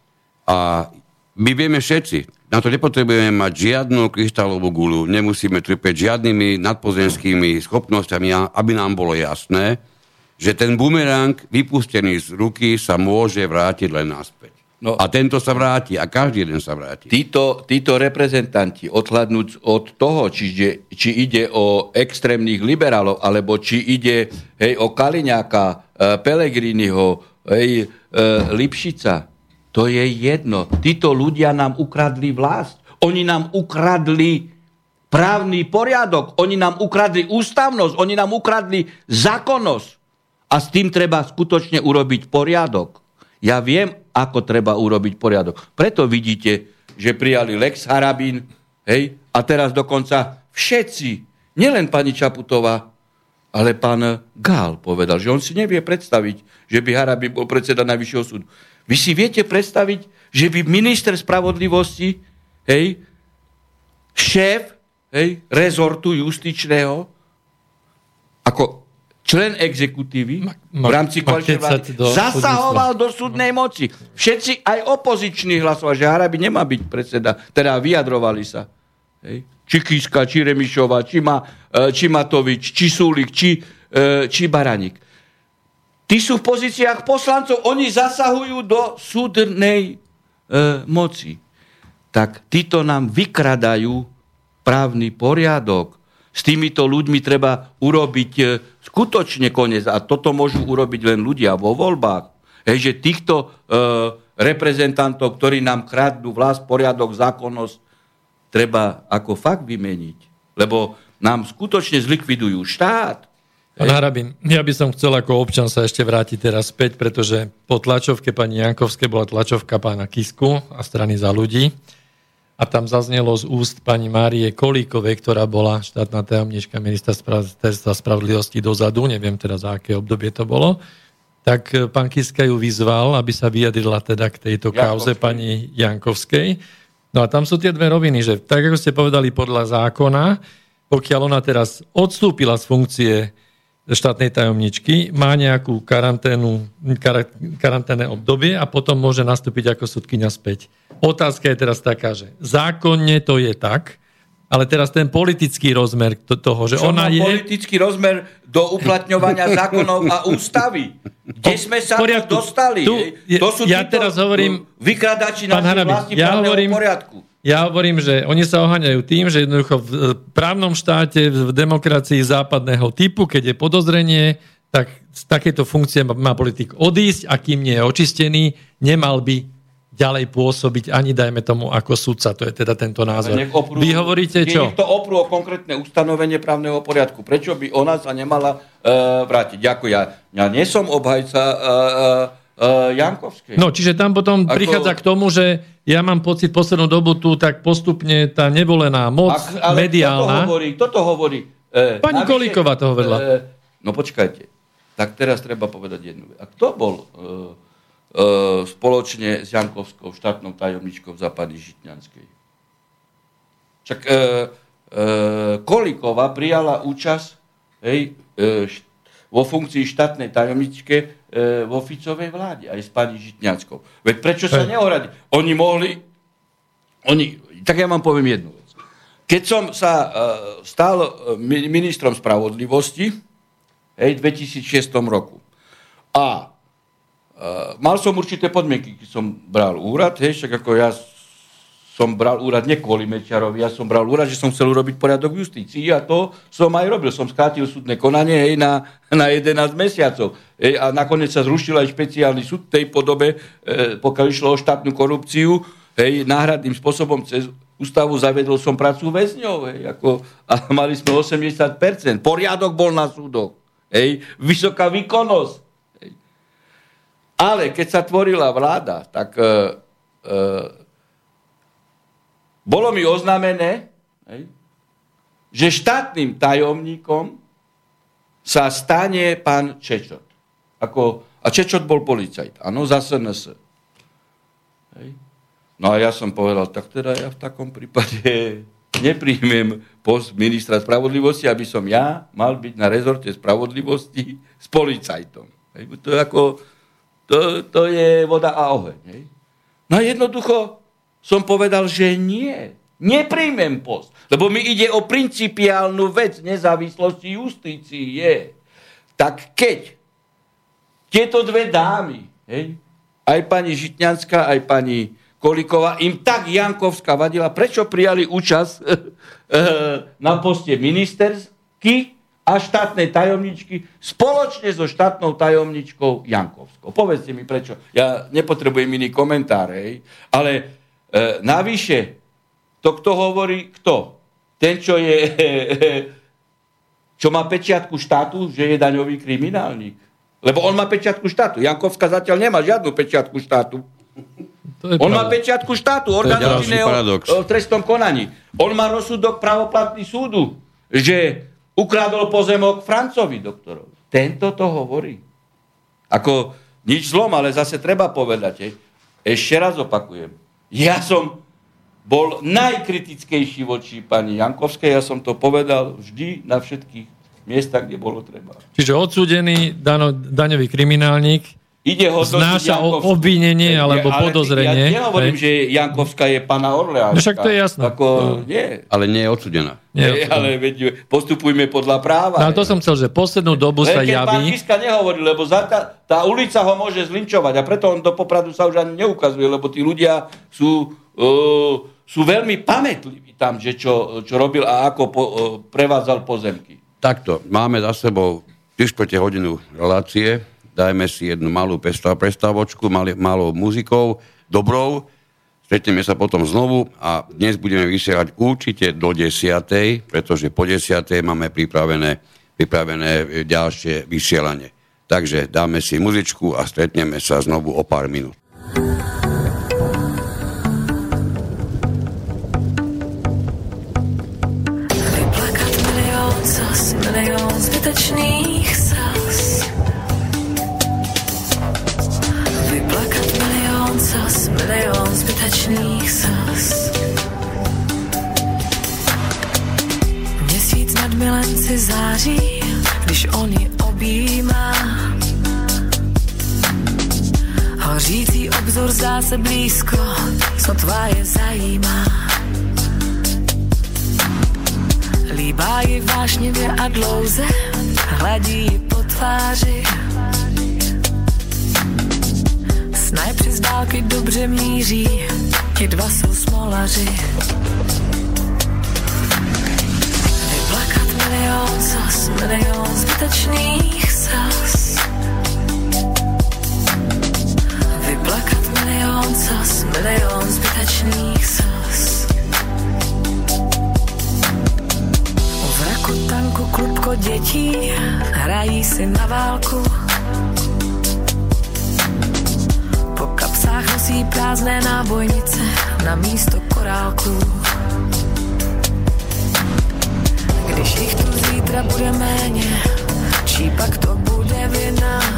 [SPEAKER 1] A my vieme všetci, na to nepotrebujeme mať žiadnu kryštálovú gulu, nemusíme trpeť žiadnymi nadpozemskými schopnosťami, aby nám bolo jasné, že ten bumerang vypustený z ruky sa môže vrátiť len naspäť. No, a tento sa vráti a každý jeden sa vráti.
[SPEAKER 2] Títo, títo reprezentanti, odhľadnúť od toho, či, či ide o extrémnych liberálov, alebo či ide hej, o Kaliňáka, e, Pelegriniho, hej, e, Lipšica, to je jedno. Títo ľudia nám ukradli vlast. Oni nám ukradli právny poriadok. Oni nám ukradli ústavnosť. Oni nám ukradli zákonnosť. A s tým treba skutočne urobiť poriadok. Ja viem, ako treba urobiť poriadok. Preto vidíte, že prijali Lex Harabín, hej, a teraz dokonca všetci, nielen pani Čaputová, ale pán Gál povedal, že on si nevie predstaviť, že by Harabín bol predseda Najvyššieho súdu. Vy si viete predstaviť, že by minister spravodlivosti, hej, šéf, hej, rezortu justičného, ako člen exekutívy v rámci koaličnej zasahoval do súdnej moci. Všetci aj opoziční hlasovali, že Harabi nemá byť predseda, teda vyjadrovali sa. Hej. Či Kiska, či Remišová, či, Ma, e, či Matovič, či Súlik, či, e, či Baranik. Tí sú v pozíciách poslancov, oni zasahujú do súdnej e, moci. Tak títo nám vykradajú právny poriadok. S týmito ľuďmi treba urobiť e, skutočne koniec. A toto môžu urobiť len ľudia vo voľbách. Hej, že týchto e, reprezentantov, ktorí nám kradnú vlast, poriadok, zákonnosť, treba ako fakt vymeniť. Lebo nám skutočne zlikvidujú štát.
[SPEAKER 3] Pán Harabin, ja by som chcel ako občan sa ešte vrátiť teraz späť, pretože po tlačovke pani Jankovskej bola tlačovka pána Kisku a strany za ľudí. A tam zaznelo z úst pani Márie Kolíkovej, ktorá bola štátna tajomnička ministerstva spravodlivosti dozadu, neviem teda za aké obdobie to bolo, tak e, pán Kiska ju vyzval, aby sa vyjadrila teda k tejto Jankovskej. kauze pani Jankovskej. No a tam sú tie dve roviny, že tak ako ste povedali podľa zákona, pokiaľ ona teraz odstúpila z funkcie štátnej tajomničky, má nejakú karanténu, kar, karanténne obdobie a potom môže nastúpiť ako sudkynia späť. Otázka je teraz taká, že zákonne to je tak, ale teraz ten politický rozmer toho, že
[SPEAKER 2] Čo
[SPEAKER 3] ona je...
[SPEAKER 2] politický rozmer do uplatňovania zákonov a ústavy? Kde sme sa
[SPEAKER 3] poriadku.
[SPEAKER 2] dostali?
[SPEAKER 3] Tu, je,
[SPEAKER 2] to sú
[SPEAKER 3] ja
[SPEAKER 2] títo
[SPEAKER 3] teraz hovorím... Harabin,
[SPEAKER 2] vlasti
[SPEAKER 3] ja hovorím-
[SPEAKER 2] poriadku.
[SPEAKER 3] Ja hovorím, že oni sa oháňajú tým, že jednoducho v právnom štáte, v demokracii západného typu, keď je podozrenie, tak z takéto funkcie má politik odísť a kým nie je očistený, nemal by ďalej pôsobiť ani, dajme tomu, ako sudca. To je teda tento názor.
[SPEAKER 2] Nech oprú-
[SPEAKER 3] Vy hovoríte
[SPEAKER 2] nech
[SPEAKER 3] čo?
[SPEAKER 2] to oprú o konkrétne ustanovenie právneho poriadku. Prečo by ona sa nemala uh, vrátiť? Ďakujem. Ja, ja nie som obhajca uh, uh, uh, Jankovskej.
[SPEAKER 3] No, čiže tam potom
[SPEAKER 2] Ako-
[SPEAKER 3] prichádza k tomu, že ja mám pocit poslednú dobu tu tak postupne tá nevolená moc
[SPEAKER 2] Ak- ale
[SPEAKER 3] mediálna.
[SPEAKER 2] Kto to hovorí? Kto to hovorí? E,
[SPEAKER 3] Pani Kolíková to hovorila.
[SPEAKER 2] E, no počkajte. Tak teraz treba povedať jednu vec. A kto bol e, e, spoločne s Jankovskou štátnou tajomničkou za pani Žitňanskej? Čak e, e, Kolíková prijala účasť hej, e, vo funkcii štátnej tajomničke e, vo Ficovej vláde, aj s pani Žitňanskou. Veď prečo sa neohradi? Oni mohli... Oni, tak ja vám poviem jednu vec. Keď som sa uh, stal mi- ministrom spravodlivosti, hej, v 2006 roku, a uh, mal som určité podmienky, keď som bral úrad, hej, však ako ja som bral úrad nie kvôli Mečiarovi, ja som bral úrad, že som chcel urobiť poriadok v justícii a to som aj robil. Som skrátil súdne konanie hej, na, na 11 mesiacov. Hej, a nakoniec sa zrušil aj špeciálny súd v tej podobe, e, pokiaľ išlo o štátnu korupciu, hej, náhradným spôsobom cez ústavu zavedol som pracu väzňov, hej, ako, a mali sme 80%. Poriadok bol na súdoch. Hej, vysoká výkonnosť. Hej. Ale keď sa tvorila vláda, tak e, e, bolo mi oznámené, že štátnym tajomníkom sa stane pán Čečot. Ako, a Čečot bol policajt, áno, za SNS. Hej. No a ja som povedal, tak teda ja v takom prípade nepríjmem post ministra spravodlivosti, aby som ja mal byť na rezorte spravodlivosti s policajtom. Hej. To, je ako, to, to je voda a oheň. Hej. No a jednoducho som povedal, že nie. Nepríjmem post. Lebo mi ide o principiálnu vec nezávislosti justície. Tak keď tieto dve dámy, hej, aj pani Žitňanská, aj pani Kolíková, im tak Jankovská vadila, prečo prijali účasť na poste ministersky a štátnej tajomničky spoločne so štátnou tajomničkou Jankovskou. Povedzte mi prečo. Ja nepotrebujem iný komentár, hej. ale e, navyše, to kto hovorí, kto? Ten, čo je, čo má pečiatku štátu, že je daňový kriminálnik. Lebo on má pečiatku štátu. Jankovská zatiaľ nemá žiadnu pečiatku štátu.
[SPEAKER 3] To je
[SPEAKER 2] On má
[SPEAKER 3] pravda.
[SPEAKER 2] pečiatku štátu, orgán
[SPEAKER 1] ďalší
[SPEAKER 2] činného
[SPEAKER 1] paradox.
[SPEAKER 2] v trestnom konaní. On má rozsudok pravoplatný súdu, že ukradol pozemok Francovi doktorovi. Tento to hovorí. Ako nič zlom, ale zase treba povedať. Ešte raz opakujem. Ja som bol najkritickejší voči pani Jankovskej, ja som to povedal vždy na všetkých miestach, kde bolo treba.
[SPEAKER 3] Čiže odsúdený dano, daňový kriminálnik
[SPEAKER 2] Ide ho
[SPEAKER 3] Znáša o- obvinenie alebo podozrenie,
[SPEAKER 2] Ja nehovorím,
[SPEAKER 3] hej.
[SPEAKER 2] že Jankovská je pana Orleánska.
[SPEAKER 3] No však to je jasné.
[SPEAKER 2] Ako,
[SPEAKER 3] No.
[SPEAKER 2] nie.
[SPEAKER 1] Ale nie je odsudená.
[SPEAKER 3] Nie,
[SPEAKER 2] Nie, ale veď postupujme podľa práva.
[SPEAKER 3] No, ale to som chcel, že poslednú dobu sa
[SPEAKER 2] Len keď pán
[SPEAKER 3] javí...
[SPEAKER 2] Kiska nehovorí, lebo za tá, tá ulica ho môže zlinčovať a preto on do Popradu sa už ani neukazuje, lebo tí ľudia sú sú veľmi pamätliví tam, že čo, čo robil a ako po, prevádzal pozemky.
[SPEAKER 4] Takto, máme za sebou 3 hodinu relácie, dajme si jednu malú prestávočku, malou muzikou, dobrou, Stretneme sa potom znovu a dnes budeme vysielať určite do 10. pretože po 10. máme pripravené, pripravené ďalšie vysielanie. Takže dáme si muzičku a stretneme sa znovu o pár minút. Vyplakat milión milión zbytečných milenci září, když on ji objímá. Hořící obzor zdá se blízko, co je zajímá. Líbá ji vášnivě a dlouze, hladí ji po tváři Snajpři z dálky dobře míří, ti dva jsou smolaři. Milion zas, milion zbytečných sas. Vyplakat milion zas, milion zbytečných sas. U vraku tanku klubko dětí hrají si na válku kapsách nosí prázdné nábojnice na místo korálků. Když jich tu bude méně, čí pak to bude vina?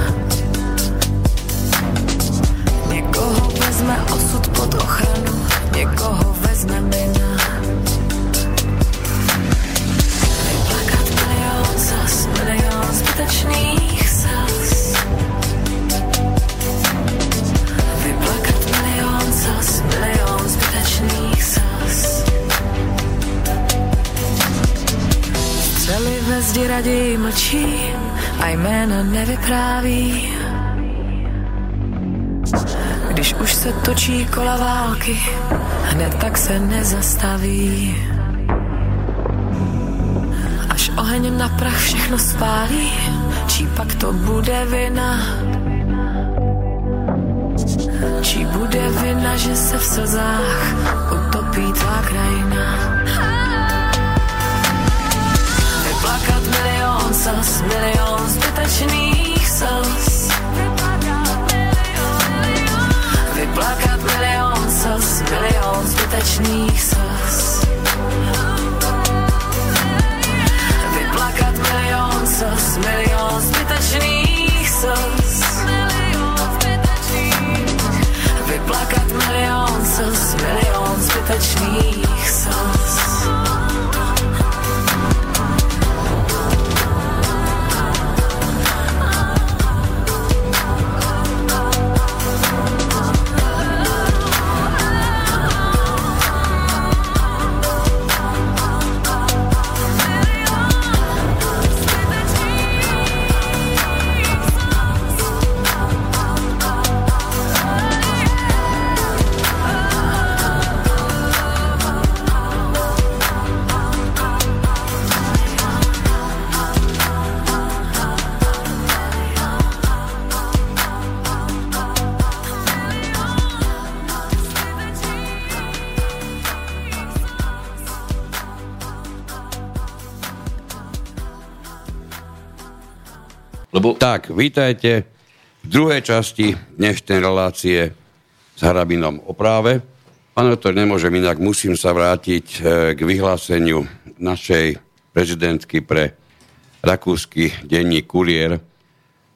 [SPEAKER 4] Nevypráví. Když už se točí kola války, hned tak se nezastaví. Až oheň na prach všechno spálí, čí pak to bude vina Čí bude vina, že se v slzách utopí tvá krajina? Vyplakat milion slz, milion zbytečných slz. Vyplakat milion slz, milion zbytečných slz. Vyplakat milion slz, milion zbytečných slz. Vyplakat milión slz, milión zbytečných slz. Lebo... Tak, vítajte v druhej časti dnešnej relácie s Harabinom o práve. Pán doktor, nemôžem inak, musím sa vrátiť e, k vyhláseniu našej prezidentky pre rakúsky denní kuriér.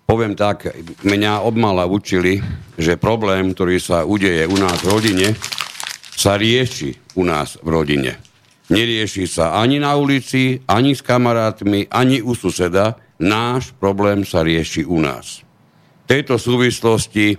[SPEAKER 4] Poviem tak, mňa obmala učili, že problém, ktorý sa udeje u nás v rodine, sa rieši u nás v rodine. Nerieši sa ani na ulici, ani s kamarátmi, ani u suseda, náš problém sa rieši u nás. V tejto súvislosti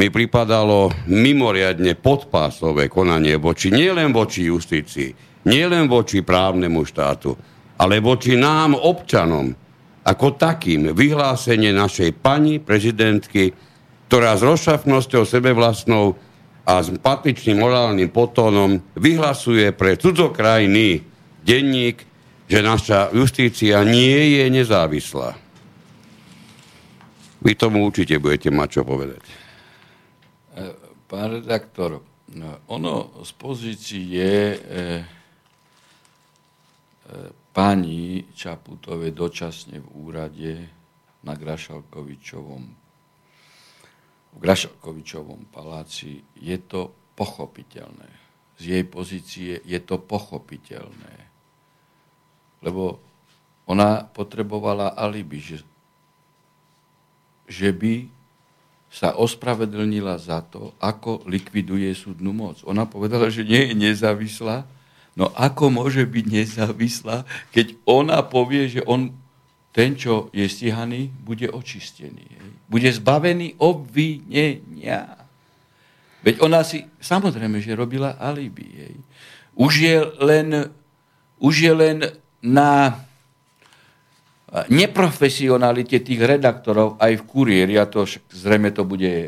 [SPEAKER 4] mi pripadalo mimoriadne podpásové konanie voči, nielen voči justícii, nielen voči právnemu štátu, ale voči nám, občanom, ako takým vyhlásenie našej pani prezidentky, ktorá s rozšafnosťou sebevlastnou
[SPEAKER 1] a s patričným morálnym potónom vyhlasuje pre cudzokrajný denník, že naša justícia nie je nezávislá. Vy tomu určite budete mať čo povedať. E,
[SPEAKER 2] pán redaktor, no, ono z pozície e, e, pani Čaputovej dočasne v úrade na Grašalkovičovom v Grašalkovičovom paláci je to pochopiteľné. Z jej pozície je to pochopiteľné. Lebo ona potrebovala alibi, že že by sa ospravedlnila za to, ako likviduje súdnu moc. Ona povedala, že nie je nezávislá. No ako môže byť nezávislá, keď ona povie, že on, ten, čo je stíhaný, bude očistený. Bude zbavený obvinenia. Veď ona si, samozrejme, že robila alibi. Už je len, už je len na neprofesionalite tých redaktorov aj v kuriéri, a to zrejme to bude e,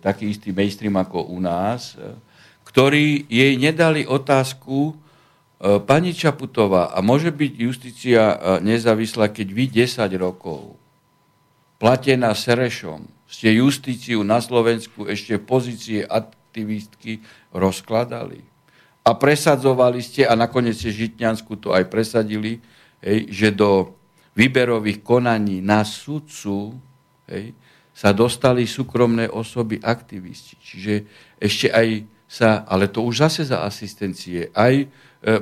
[SPEAKER 2] taký istý mainstream ako u nás, e, ktorí jej nedali otázku, e, pani Čaputová, a môže byť justícia nezávislá, keď vy 10 rokov platená Serešom ste justíciu na Slovensku ešte pozície aktivistky rozkladali. A presadzovali ste, a nakoniec ste Žitňansku to aj presadili, hej, že do výberových konaní na sudcu hej, sa dostali súkromné osoby aktivisti. Čiže ešte aj sa, ale to už zase za asistencie, aj e,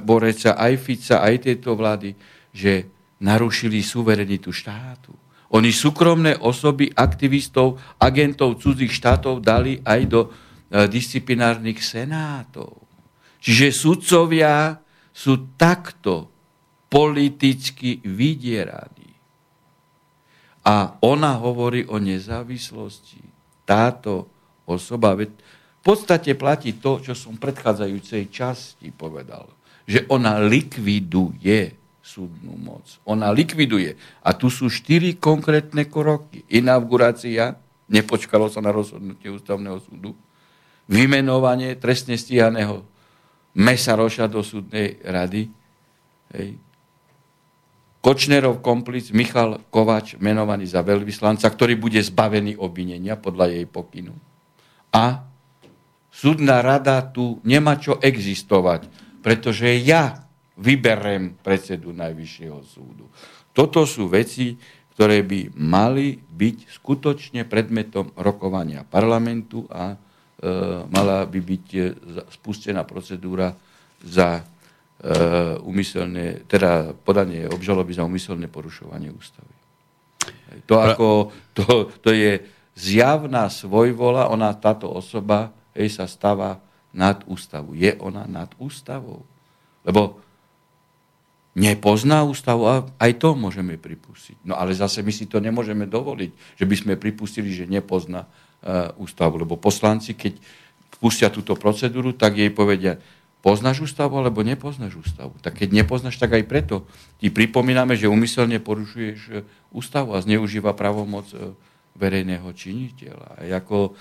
[SPEAKER 2] Boreca, aj Fica, aj tejto vlády, že narušili suverenitu štátu. Oni súkromné osoby aktivistov, agentov cudzích štátov dali aj do e, disciplinárnych senátov. Čiže sudcovia sú takto politicky vydieraní. A ona hovorí o nezávislosti. Táto osoba, v podstate platí to, čo som v predchádzajúcej časti povedal, že ona likviduje súdnu moc. Ona likviduje. A tu sú štyri konkrétne kroky. Inaugurácia, nepočkalo sa na rozhodnutie ústavného súdu, vymenovanie trestne stíhaného Mesaroša do súdnej rady, hej, Kočnerov komplic Michal Kovač, menovaný za veľvyslanca, ktorý bude zbavený obvinenia podľa jej pokynu. A súdna rada tu nemá čo existovať, pretože ja vyberem predsedu Najvyššieho súdu. Toto sú veci, ktoré by mali byť skutočne predmetom rokovania parlamentu a mala by byť e, spustená procedúra za umyselné, teda podanie obžaloby za umyselné porušovanie ústavy. To, ako, to, to je zjavná svojvola, ona, táto osoba, jej sa stáva nad ústavu. Je ona nad ústavou? Lebo nepozná ústavu a aj to môžeme pripustiť. No ale zase my si to nemôžeme dovoliť, že by sme pripustili, že nepozná ústavu. Lebo poslanci, keď pustia túto procedúru, tak jej povedia, Poznáš ústavu alebo nepoznáš ústavu? Tak keď nepoznáš, tak aj preto ti pripomíname, že umyselne porušuješ e, ústavu a zneužíva pravomoc e, verejného činiteľa. A ako,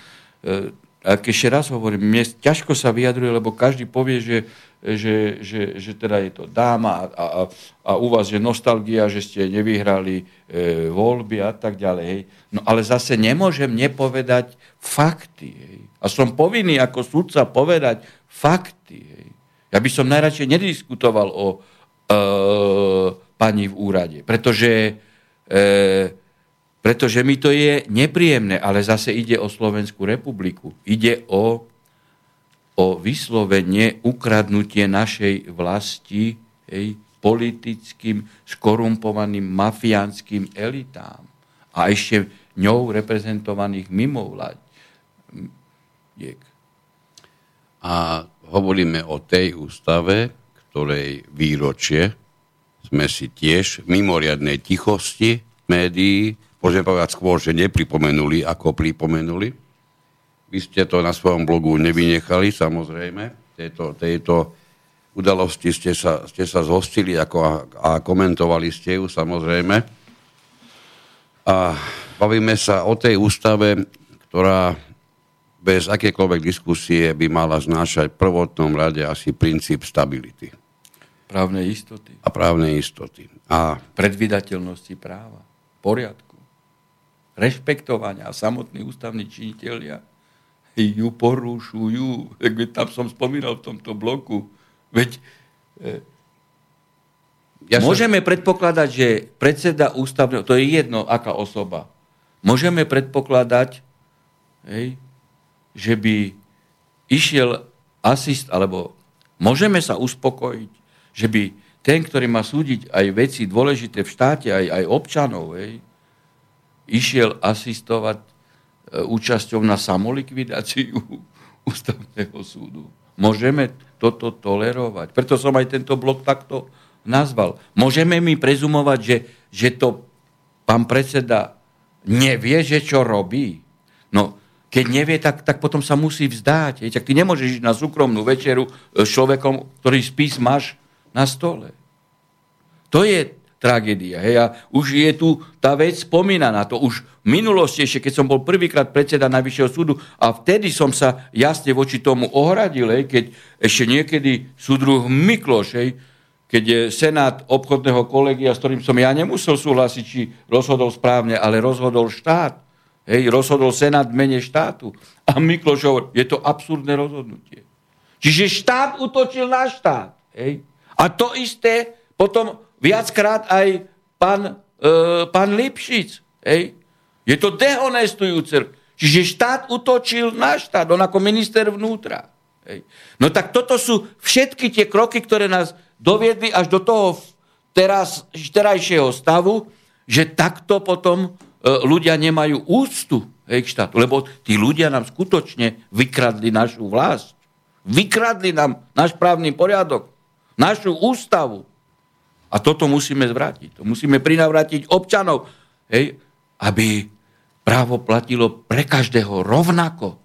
[SPEAKER 2] ak ešte raz hovorím, mne ťažko sa vyjadruje, lebo každý povie, že, že, že, že teda je to dáma a, a, a u vás je nostalgia, že ste nevyhrali e, voľby a tak ďalej. No ale zase nemôžem nepovedať fakty. Hej. A som povinný ako sudca povedať fakty. Hej. Ja by som najradšej nediskutoval o e, pani v úrade, pretože, e, pretože mi to je nepríjemné, ale zase ide o Slovenskú republiku. Ide o, o vyslovenie ukradnutie našej vlasti hej, politickým, skorumpovaným mafiánskym elitám a ešte ňou reprezentovaných mimovládiek.
[SPEAKER 1] A hovoríme o tej ústave, ktorej výročie sme si tiež v mimoriadnej tichosti médií, môžeme povedať skôr, že nepripomenuli, ako pripomenuli. Vy ste to na svojom blogu nevynechali, samozrejme. Tejto, tejto udalosti ste sa, ste sa zhostili ako a, a komentovali ste ju, samozrejme. A bavíme sa o tej ústave, ktorá bez akékoľvek diskusie by mala znášať v prvotnom rade asi princíp stability
[SPEAKER 2] Právnej istoty.
[SPEAKER 1] a právnej istoty. A
[SPEAKER 2] Predvydateľnosti práva. Poriadku. Rešpektovania. A samotní ústavní činiteľia ju porušujú. Tam som spomínal v tomto bloku. Veď
[SPEAKER 1] ja som-
[SPEAKER 2] Môžeme predpokladať, že predseda ústavného, to je jedno, aká osoba, môžeme predpokladať, hej, že by išiel asist, alebo môžeme sa uspokojiť, že by ten, ktorý má súdiť aj veci dôležité v štáte, aj, aj občanov, hej, išiel asistovať e, účasťou na samolikvidáciu ústavného súdu. Môžeme toto tolerovať. Preto som aj tento blok takto nazval. Môžeme mi prezumovať, že, že to pán predseda nevie, že čo robí. No, keď nevie, tak, tak potom sa musí vzdať. Hej. Tak ty nemôžeš ísť na súkromnú večeru e, s človekom, ktorý spis máš na stole. To je tragédia. Hej. A už je tu tá vec spomínaná. To už v minulosti, ešte keď som bol prvýkrát predseda Najvyššieho súdu a vtedy som sa jasne voči tomu ohradil, hej, keď ešte niekedy súdruh Mikloš, hej, keď je senát obchodného kolegia, s ktorým som ja nemusel súhlasiť, či rozhodol správne, ale rozhodol štát. Hej, rozhodol senát v mene štátu. A Mikloš hovorí, je to absurdné rozhodnutie. Čiže štát utočil na štát. Hej. A to isté potom viackrát aj pán, e, pán Lipšic. Hej. Je to dehonestujúce. Čiže štát utočil na štát, on ako minister vnútra. Hej. No tak toto sú všetky tie kroky, ktoré nás doviedli až do toho teraz, terajšieho stavu, že takto potom e, ľudia nemajú úctu hej, k štátu. Lebo tí ľudia nám skutočne vykradli našu vlast. Vykradli nám náš právny poriadok, našu ústavu. A toto musíme zvrátiť. To musíme prinavrátiť občanov, hej, aby právo platilo pre každého rovnako.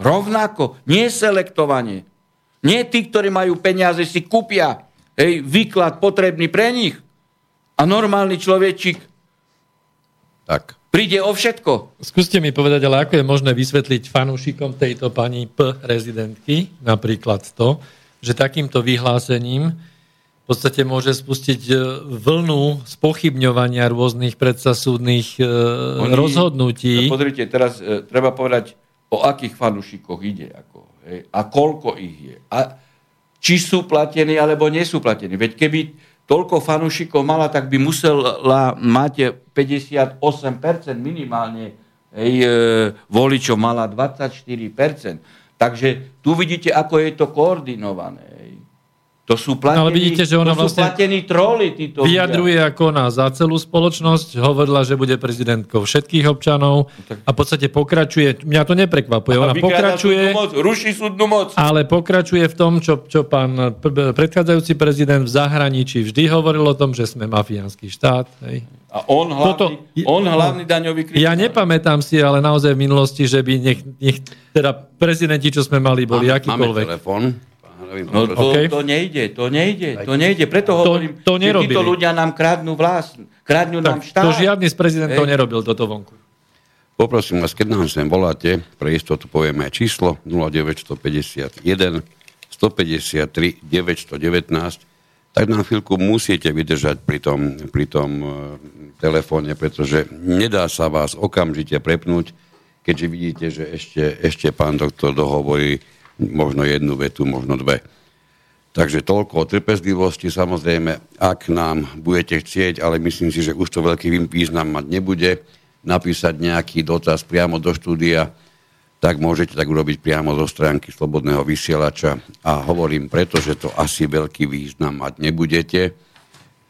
[SPEAKER 2] Rovnako, nie selektovanie. Nie tí, ktorí majú peniaze, si kúpia hej, výklad potrebný pre nich. A normálny človečik
[SPEAKER 1] Tak.
[SPEAKER 2] príde o všetko.
[SPEAKER 3] Skúste mi povedať, ale ako je možné vysvetliť fanúšikom tejto pani P. rezidentky napríklad to, že takýmto vyhlásením podstate môže spustiť e, vlnu spochybňovania rôznych predsasúdnych e,
[SPEAKER 2] Oni-
[SPEAKER 3] rozhodnutí.
[SPEAKER 2] No, Pozrite, teraz e, treba povedať, o akých fanúšikoch ide. Ako, hej, a koľko ich je. A či sú platení, alebo nie sú platení. Veď keby toľko fanúšikov mala, tak by musela mať 58% minimálne hej, e, voličov, mala 24%. Takže tu vidíte, ako je to koordinované. Hej. To sú platení,
[SPEAKER 3] Ale vidíte, že ona
[SPEAKER 2] to sú
[SPEAKER 3] vlastne
[SPEAKER 2] platení troli, títo ľudia.
[SPEAKER 3] vyjadruje ako na za celú spoločnosť, hovorila, že bude prezidentkou všetkých občanov a v podstate pokračuje, mňa to neprekvapuje, ona pokračuje,
[SPEAKER 2] moc, ruší súdnu moc.
[SPEAKER 3] ale pokračuje v tom, čo, čo pán pr- predchádzajúci prezident v zahraničí vždy hovoril o tom, že sme mafiánsky štát. Hej.
[SPEAKER 2] A on hlavný,
[SPEAKER 3] Toto-
[SPEAKER 2] on hlavný daňový kriminál.
[SPEAKER 3] Ja nepamätám si, ale naozaj v minulosti, že by nech, nech teda prezidenti, čo sme mali, boli
[SPEAKER 1] Máme, máme
[SPEAKER 3] akýkoľvek.
[SPEAKER 1] telefon. Pánovi,
[SPEAKER 2] No to,
[SPEAKER 3] OK.
[SPEAKER 2] to nejde, to nejde, to nejde. Preto hovorím,
[SPEAKER 3] to
[SPEAKER 2] že títo ľudia nám kradnú vlast, kradnú nám
[SPEAKER 3] Tak,
[SPEAKER 2] štát.
[SPEAKER 3] to žiadny z prezidentov nerobil toto vonku.
[SPEAKER 1] Poprosím vás, keď nám sem voláte, pre istotu povieme aj číslo 0951 153 919, tak nám chvíľku musíte vydržať pri tom, pri tom e, telefóne, pretože nedá sa vás okamžite prepnúť, keďže vidíte, že ešte, ešte pán doktor dohovorí možno jednu vetu, možno dve. Takže toľko o trpezlivosti. Samozrejme, ak nám budete chcieť, ale myslím si, že už to veľký význam mať nebude, napísať nejaký dotaz priamo do štúdia, tak môžete tak urobiť priamo zo stránky Slobodného vysielača. A hovorím preto, že to asi veľký význam mať nebudete,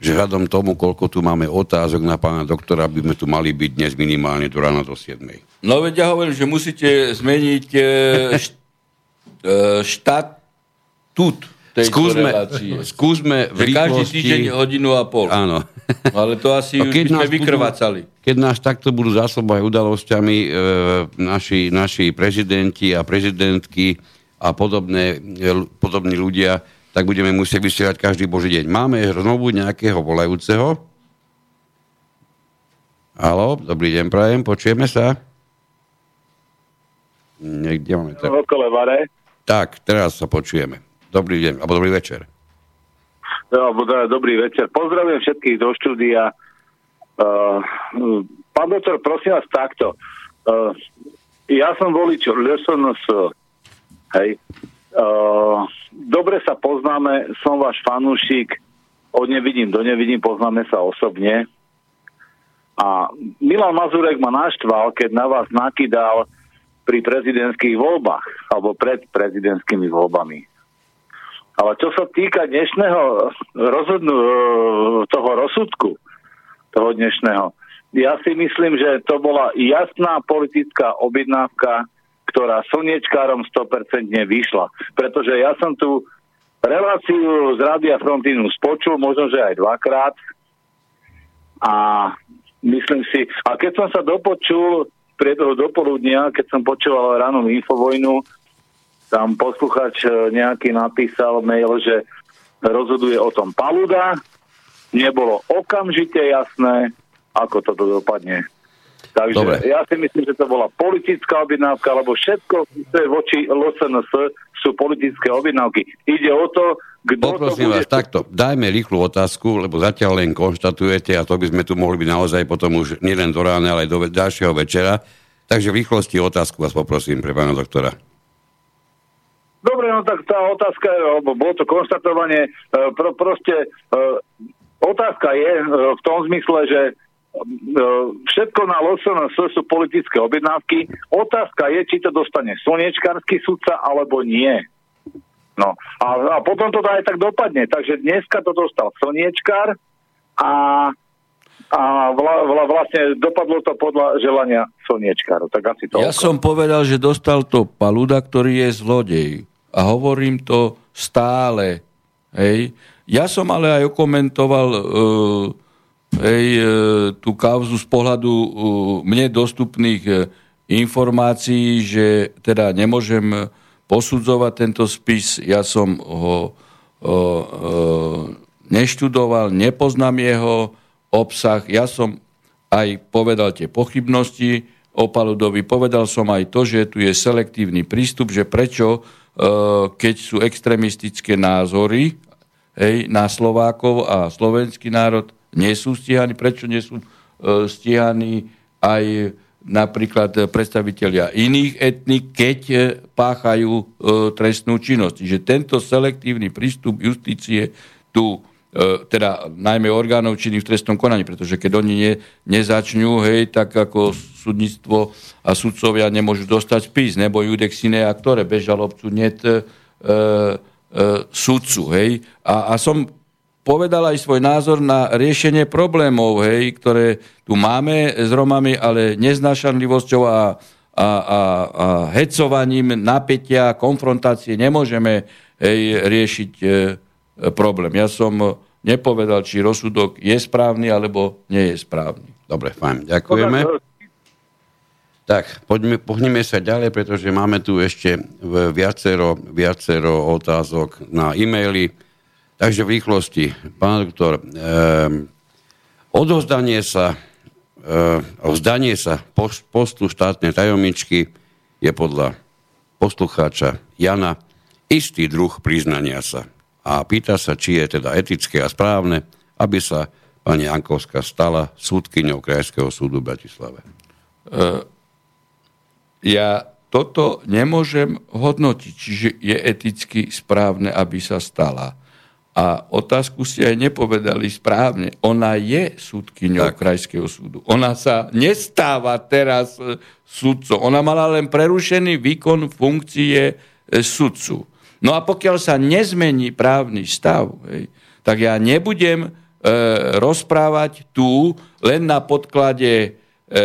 [SPEAKER 1] že hľadom tomu, koľko tu máme otázok na pána doktora, by sme tu mali byť dnes minimálne do rána do 7.
[SPEAKER 2] No veď ja hovorím, že musíte zmeniť e, štatút tejto
[SPEAKER 1] Skúsme,
[SPEAKER 2] relácie.
[SPEAKER 1] skúsme v
[SPEAKER 2] Že každý
[SPEAKER 1] rýchlosti...
[SPEAKER 2] týždeň hodinu a pol.
[SPEAKER 1] Áno.
[SPEAKER 2] Ale to asi
[SPEAKER 1] No,
[SPEAKER 2] už by sme vykrvácali.
[SPEAKER 1] keď nás takto budú zásobovať udalosťami e, naši, naši prezidenti a prezidentky a podobné, e, podobní ľudia, tak budeme musieť vysielať každý boží deň. Máme znovu nejakého volajúceho? Halo, dobrý deň, prajem, počujeme sa? Niekde máme
[SPEAKER 5] tak. Okolo Vare.
[SPEAKER 1] Tak, teraz sa počujeme. Dobrý deň, alebo dobrý večer.
[SPEAKER 5] No, dobrý večer. Pozdravujem všetkých do štúdia. Uh, pán doktor, prosím vás takto. Uh, ja som volič LSNS. Hej. Uh, dobre sa poznáme, som váš fanúšik. Od nevidím do nevidím, poznáme sa osobne. A Milan Mazurek ma naštval, keď na vás nakydal pri prezidentských voľbách, alebo pred prezidentskými voľbami. Ale čo sa týka dnešného rozhodnú, e, toho rozsudku, toho dnešného, ja si myslím, že to bola jasná politická objednávka, ktorá slniečkárom 100% vyšla. Pretože ja som tu reláciu z Rádia Frontinu spočul, možno, že aj dvakrát. A myslím si, a keď som sa dopočul priebehu dopoludnia, keď som počúval ráno Infovojnu, tam posluchač e, nejaký napísal mail, že rozhoduje o tom Paluda. Nebolo okamžite jasné, ako toto dopadne. Takže Dobre. ja si myslím, že to bola politická objednávka, lebo všetko, čo je voči LSNS, sú politické objednávky. Ide o to, kto
[SPEAKER 1] Poprosím to bude... vás, takto, dajme rýchlu otázku, lebo zatiaľ len konštatujete, a to by sme tu mohli byť naozaj potom už nielen do rána, ale aj do ďalšieho večera. Takže v rýchlosti otázku vás poprosím pre pána doktora.
[SPEAKER 5] Dobre, no tak tá otázka, alebo bolo to konštatovanie, e, pro, proste e, otázka je e, v tom zmysle, že všetko na LSNS sú politické objednávky. Otázka je, či to dostane slniečkársky sudca alebo nie. No a, a potom to aj tak dopadne. Takže dneska to dostal slniečkár a a vla, vla, vlastne dopadlo to podľa želania slniečkáru. Tak asi to
[SPEAKER 2] ja som povedal, že dostal to Paluda, ktorý je zlodej. A hovorím to stále. Hej. Ja som ale aj okomentoval uh, hej, uh, tú kauzu z pohľadu uh, mne dostupných uh, informácií, že teda nemôžem posudzovať tento spis. Ja som ho uh, uh, neštudoval, nepoznám jeho obsah. Ja som aj povedal tie pochybnosti o Paludovi, povedal som aj to, že tu je selektívny prístup, že prečo, e, keď sú extremistické názory hej, na Slovákov a slovenský národ, nie sú stíhaní, prečo nie sú e, stíhaní aj napríklad predstavitelia iných etnik, keď e, páchajú trestnú činnosť. Že tento selektívny prístup justície tu E, teda najmä orgánov činných v trestnom konaní, pretože keď oni ne, nezačnú, hej, tak ako súdnictvo a sudcovia nemôžu dostať spis, nebo judex sine ktoré bez žalobcu net e, e, sudcu, hej. A, a som povedal aj svoj názor na riešenie problémov, hej, ktoré tu máme s Romami, ale neznášanlivosťou a, a, a, a hecovaním napätia, konfrontácie nemôžeme hej, riešiť e, problém. Ja som nepovedal, či rozsudok je správny alebo nie je správny.
[SPEAKER 1] Dobre, fajn, ďakujeme. Tak, poďme, pohneme sa ďalej, pretože máme tu ešte viacero, viacero otázok na e-maily. Takže v rýchlosti, pán doktor, eh, odozdanie sa, eh, vzdanie sa postu štátnej tajomničky je podľa poslucháča Jana istý druh priznania sa a pýta sa, či je teda etické a správne, aby sa pani Jankovská stala súdkyňou Krajského súdu v Bratislave. Uh,
[SPEAKER 2] ja toto nemôžem hodnotiť, čiže je eticky správne, aby sa stala. A otázku si aj nepovedali správne. Ona je súdkyňou tak. Krajského súdu. Ona sa nestáva teraz e, sudcom. Ona mala len prerušený výkon funkcie e, sudcu. No a pokiaľ sa nezmení právny stav, hej, tak ja nebudem e, rozprávať tu len na podklade, e,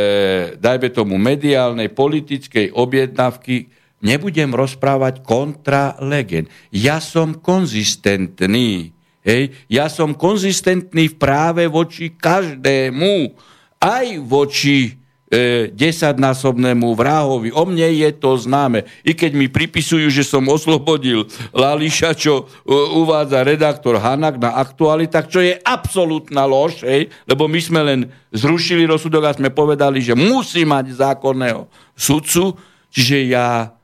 [SPEAKER 2] dajme tomu, mediálnej, politickej objednávky, nebudem rozprávať kontra legend. Ja som konzistentný. Hej? Ja som konzistentný v práve voči každému. Aj voči e, desaťnásobnému vrahovi. O mne je to známe. I keď mi pripisujú, že som oslobodil Lališa, čo e, uvádza redaktor Hanak na aktualitách, čo je absolútna lož, hej, lebo my sme len zrušili rozsudok a sme povedali, že musí mať zákonného sudcu, Čiže ja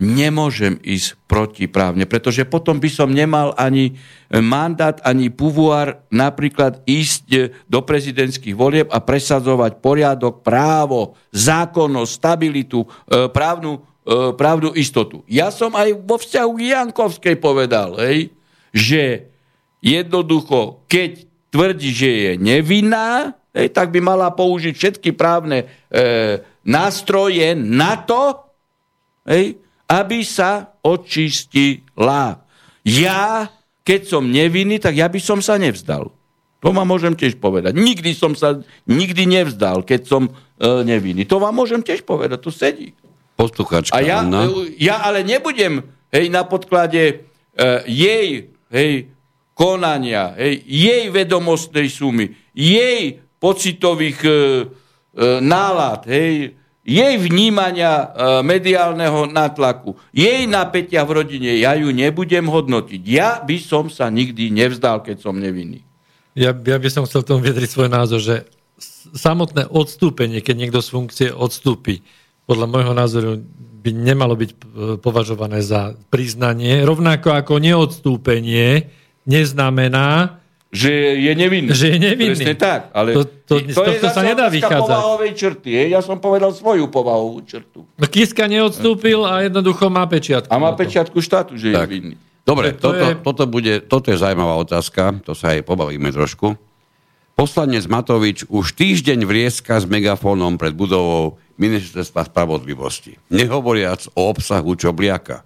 [SPEAKER 2] nemôžem ísť protiprávne, pretože potom by som nemal ani mandát, ani pouvoir napríklad ísť do prezidentských volieb a presadzovať poriadok, právo, zákonnosť, stabilitu, e, právnu, e, právnu istotu. Ja som aj vo vzťahu k Jankovskej povedal, hej, že jednoducho, keď tvrdí, že je nevinná, hej, tak by mala použiť všetky právne e, nástroje na to, hej, aby sa očistila. Ja, keď som nevinný, tak ja by som sa nevzdal. To vám môžem tiež povedať. Nikdy som sa nikdy nevzdal, keď som e, nevinný. To vám môžem tiež povedať, tu sedí.
[SPEAKER 1] Posluchačka
[SPEAKER 2] A ja,
[SPEAKER 1] Anna.
[SPEAKER 2] e, ja ale nebudem hej, na podklade e, jej hej, konania, hej, jej vedomostnej sumy, jej pocitových e, e, nálad, hej, jej vnímania e, mediálneho natlaku, jej napätia v rodine, ja ju nebudem hodnotiť. Ja by som sa nikdy nevzdal, keď som nevinný.
[SPEAKER 3] Ja, ja by som chcel tomu vyjadriť svoj názor, že samotné odstúpenie, keď niekto z funkcie odstúpi, podľa môjho názoru by nemalo byť e, považované za priznanie, rovnako ako neodstúpenie neznamená,
[SPEAKER 2] Že je nevinný.
[SPEAKER 3] Že je nevinný.
[SPEAKER 2] Presne tak. Ale
[SPEAKER 3] To- to- z tohto sa
[SPEAKER 2] zase
[SPEAKER 3] nedá
[SPEAKER 2] otázka
[SPEAKER 3] vychádzať.
[SPEAKER 2] povahovej črty. hej. Ja som povedal svoju povahovú črtu.
[SPEAKER 3] no Kiska neodstúpil a jednoducho má pečiatku.
[SPEAKER 2] A má
[SPEAKER 3] to.
[SPEAKER 2] pečiatku štátu, že je
[SPEAKER 1] Tak.
[SPEAKER 2] vinný.
[SPEAKER 1] Dobre,
[SPEAKER 3] To
[SPEAKER 1] toto,
[SPEAKER 3] je-
[SPEAKER 1] toto, bude, toto je zaujímavá otázka, to sa aj pobavíme trošku. Poslanec Matovič už týždeň vrieska s megafónom pred budovou Ministerstva spravodlivosti. Nehovoriac o obsahu Čobliaka.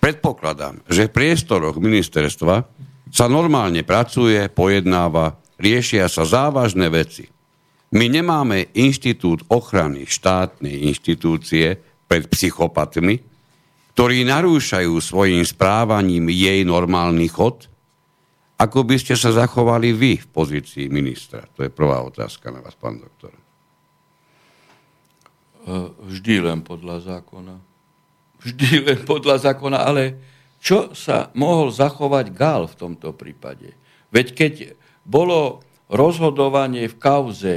[SPEAKER 1] Predpokladám, že v priestoroch ministerstva sa normálne pracuje, pojednáva, riešia sa závažné veci. My nemáme inštitút ochrany štátnej inštitúcie pred psychopatmi, ktorí narúšajú svojim správaním jej normálny chod? Ako by ste sa zachovali vy v pozícii ministra? To je prvá otázka na vás, pán doktor.
[SPEAKER 2] Vždy len podľa zákona. Vždy len podľa zákona, ale čo sa mohol zachovať Gál v tomto prípade? Veď keď bolo rozhodovanie v kauze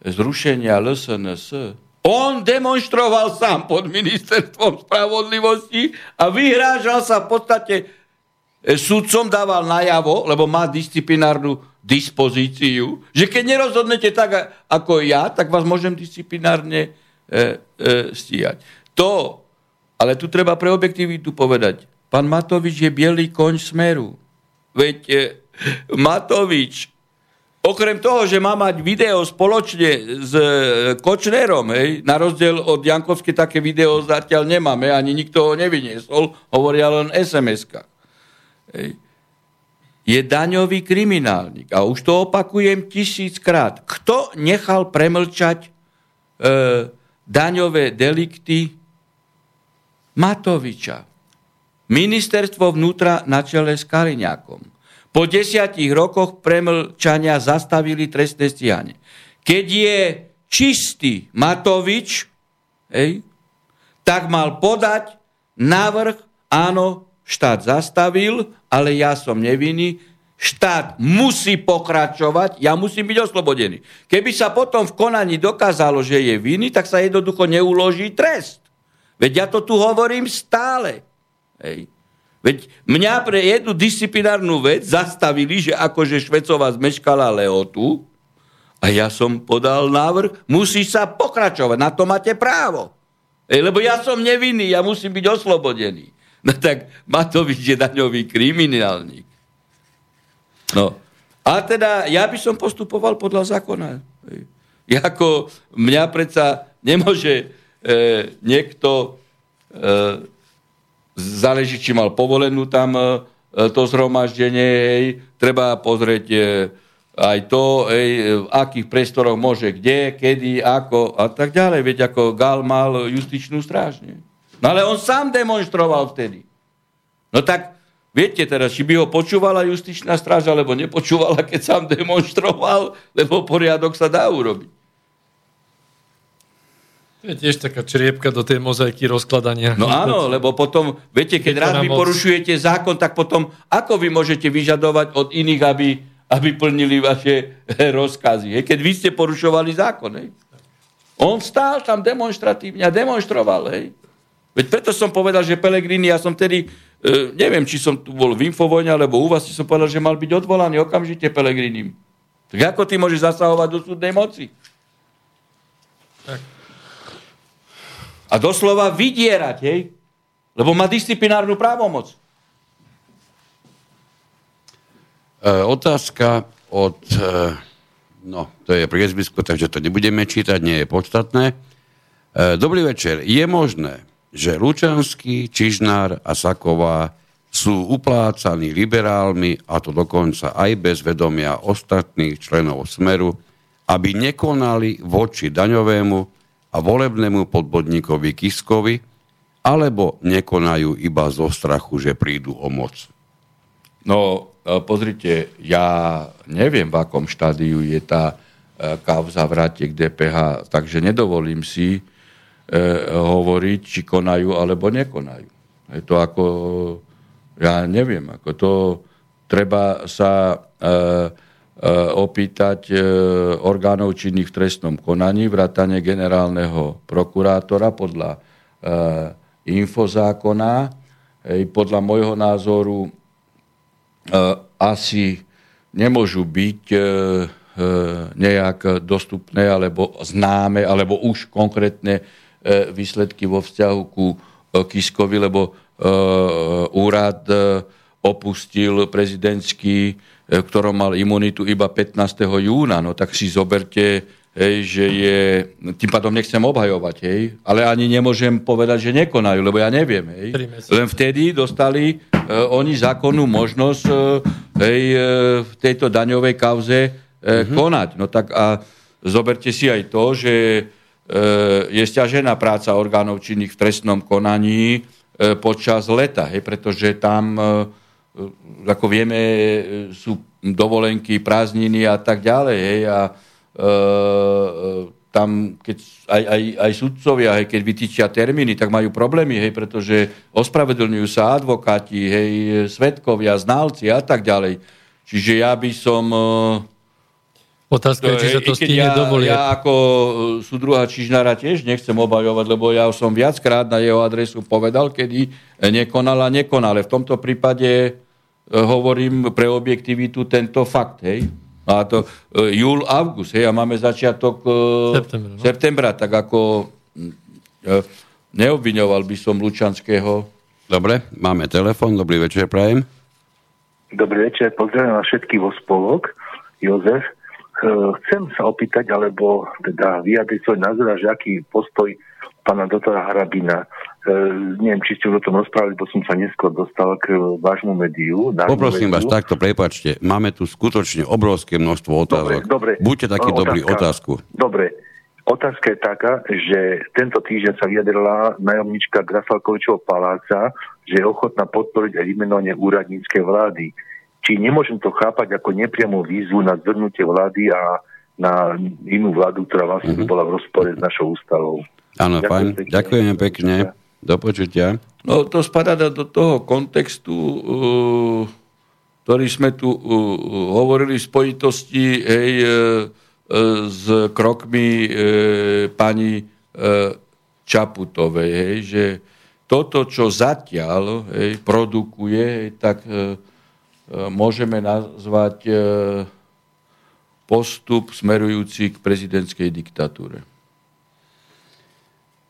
[SPEAKER 2] zrušenia LSNS, on demonstroval sám pod ministerstvom spravodlivosti a vyhrážal sa v podstate e, sudcom dával najavo, lebo má disciplinárnu dispozíciu, že keď nerozhodnete tak ako ja, tak vás môžem disciplinárne e, e, stíhať. To, ale tu treba pre objektivitu povedať, pán Matovič je bielý koň smeru. Veď e, Matovič, okrem toho, že má mať video spoločne s e, Kočnerom, hej, na rozdiel od Jankovskej také video zatiaľ nemáme, ani nikto ho nevyniesol, hovoria len SMS-ka. Hej. Je daňový kriminálnik. A už to opakujem tisíckrát. Kto nechal premlčať e, daňové delikty Matoviča? Ministerstvo vnútra na čele s Kaliňákom. Po desiatich rokoch premlčania zastavili trestné stíhanie. Keď je čistý Matovič, hej, tak mal podať návrh, áno, štát zastavil, ale ja som nevinný, štát musí pokračovať, ja musím byť oslobodený. Keby sa potom v konaní dokázalo, že je vinný, tak sa jednoducho neuloží trest. Veď ja to tu hovorím stále. Hej. Veď mňa pre jednu disciplinárnu vec zastavili, že akože Švecová zmeškala leotu a ja som podal návrh, musí sa pokračovať, na to máte právo. Ej, lebo ja som nevinný, ja musím byť oslobodený. No tak Matovič je daňový kriminálnik. No. A teda ja by som postupoval podľa zákona. Ej. Jako mňa predsa nemôže e, niekto e, záleží, či mal povolenú tam e, to zhromaždenie, hej, treba pozrieť e, aj to, hej, v akých priestoroch môže kde, kedy, ako a tak ďalej. Veď ako Gal mal justičnú stráž. Nie? No ale on sám demonstroval vtedy. No tak viete teraz, či by ho počúvala justičná stráž, alebo nepočúvala, keď sám demonstroval, lebo poriadok sa dá urobiť.
[SPEAKER 3] Je tiež taká čriepka do tej mozaiky rozkladania.
[SPEAKER 2] No áno, lebo potom, viete, keď raz
[SPEAKER 3] na
[SPEAKER 2] vy
[SPEAKER 3] moc.
[SPEAKER 2] porušujete zákon, tak potom ako vy môžete vyžadovať od iných, aby, aby plnili vaše rozkazy? Hej? Keď vy ste porušovali zákon. Hej? On stál tam demonstratívne a demonstroval. Hej? Veď preto som povedal, že Pelegrini, ja som tedy, e, neviem, či som tu bol v Infovojne, alebo u vás, si som povedal, že mal byť odvolaný okamžite Pelegrini. Tak ako ty môžeš zasahovať do súdnej moci? Tak. A doslova vydierať, hej? Lebo má disciplinárnu právomoc.
[SPEAKER 1] E, otázka od... E, no, to je priezvisko, takže to nebudeme čítať, nie je podstatné. E, dobrý večer. Je možné, že Lučanský, Čižnár a Saková sú uplácaní liberálmi, a to dokonca aj bez vedomia ostatných členov Smeru, aby nekonali voči daňovému a volebnému podvodníkovi Kiskovi, alebo nekonajú iba zo strachu, že prídu o moc.
[SPEAKER 2] No, e, pozrite, ja neviem, v akom štádiu je tá e, kauza vrátiek DPH, takže nedovolím si e, hovoriť, či konajú alebo nekonajú. Je to ako, ja neviem, ako to treba sa e, opýtať e, orgánov činných v trestnom konaní, vrátane generálneho prokurátora podľa e, infozákona. Podľa môjho názoru Eh, asi nemôžu byť eh, eh, nejak dostupné alebo známe, alebo už konkrétne výsledky vo vzťahu ku Kiskovi, lebo úrad opustil prezidentský, ktorom mal imunitu iba 15. júna. No tak si zoberte hej, že je, tým pádom nechcem obhajovať, hej, ale ani nemôžem povedať, že nekonajú, lebo ja neviem. Hej. Len vtedy dostali uh, oni zákonnú možnosť uh, hej, uh, v tejto daňovej kauze mm-hmm. konať. No tak a zoberte si aj to, že je stiažená práca orgánov činných v trestnom konaní počas leta, hej, pretože tam, ako vieme, sú dovolenky, prázdniny a tak ďalej. Hej, a uh, tam, keď aj, aj, aj sudcovia, hej, keď vytýčia termíny, tak majú problémy, hej, pretože ospravedlňujú sa advokáti, hej, svetkovia, znalci a tak ďalej. Čiže ja by som...
[SPEAKER 3] Otázka je, či sa to stihne
[SPEAKER 2] ja,
[SPEAKER 3] dovolie.
[SPEAKER 2] Ja ako súdruha Čižnára tiež nechcem obajovať, lebo ja som viackrát na jeho adresu povedal, kedy nekonal a nekonal. Ale v tomto prípade hovorím pre objektivitu tento fakt, hej. A to e, júl, august, hej, a máme začiatok e, septembra, no? septembra, tak ako e, neobviňoval by som Lučanského.
[SPEAKER 1] Dobre, máme telefon, dobrý večer, prajem.
[SPEAKER 6] Dobrý večer, pozdravím vás všetkých vo spolok, Jozef. E, chcem sa opýtať, alebo teda vyjadriť svoj názor, že aký postoj pána doktora Harabina neviem, či ste o tom rozprávali, bo som sa neskôr dostal k vášmu médiu.
[SPEAKER 1] Poprosím médiu. vás takto, prepačte, máme tu skutočne obrovské množstvo otázok. Dobre, dobre. Buďte taký otázka, dobrý, otázku.
[SPEAKER 6] Dobre, otázka je taká, že tento týždeň sa vyjadrila najomnička Grafalkovičovho paláca, že je ochotná podporiť aj vymenovanie úradníckej vlády. Či nemôžem to chápať ako nepriamú výzvu na zvrnutie vlády a na inú vládu, ktorá vlastne mm-hmm. bola v rozpore s našou ústavou.
[SPEAKER 1] Áno, fajn. Ďakujeme pekne. Do počutia.
[SPEAKER 2] No to spadá do toho kontextu, uh, ktorý sme tu uh, hovorili v spojitosti hej, uh, s krokmi pani Čaputovej, hej, že toto, čo zatiaľ hej, produkuje, tak môžeme nazvať postup smerujúci k prezidentskej diktatúre.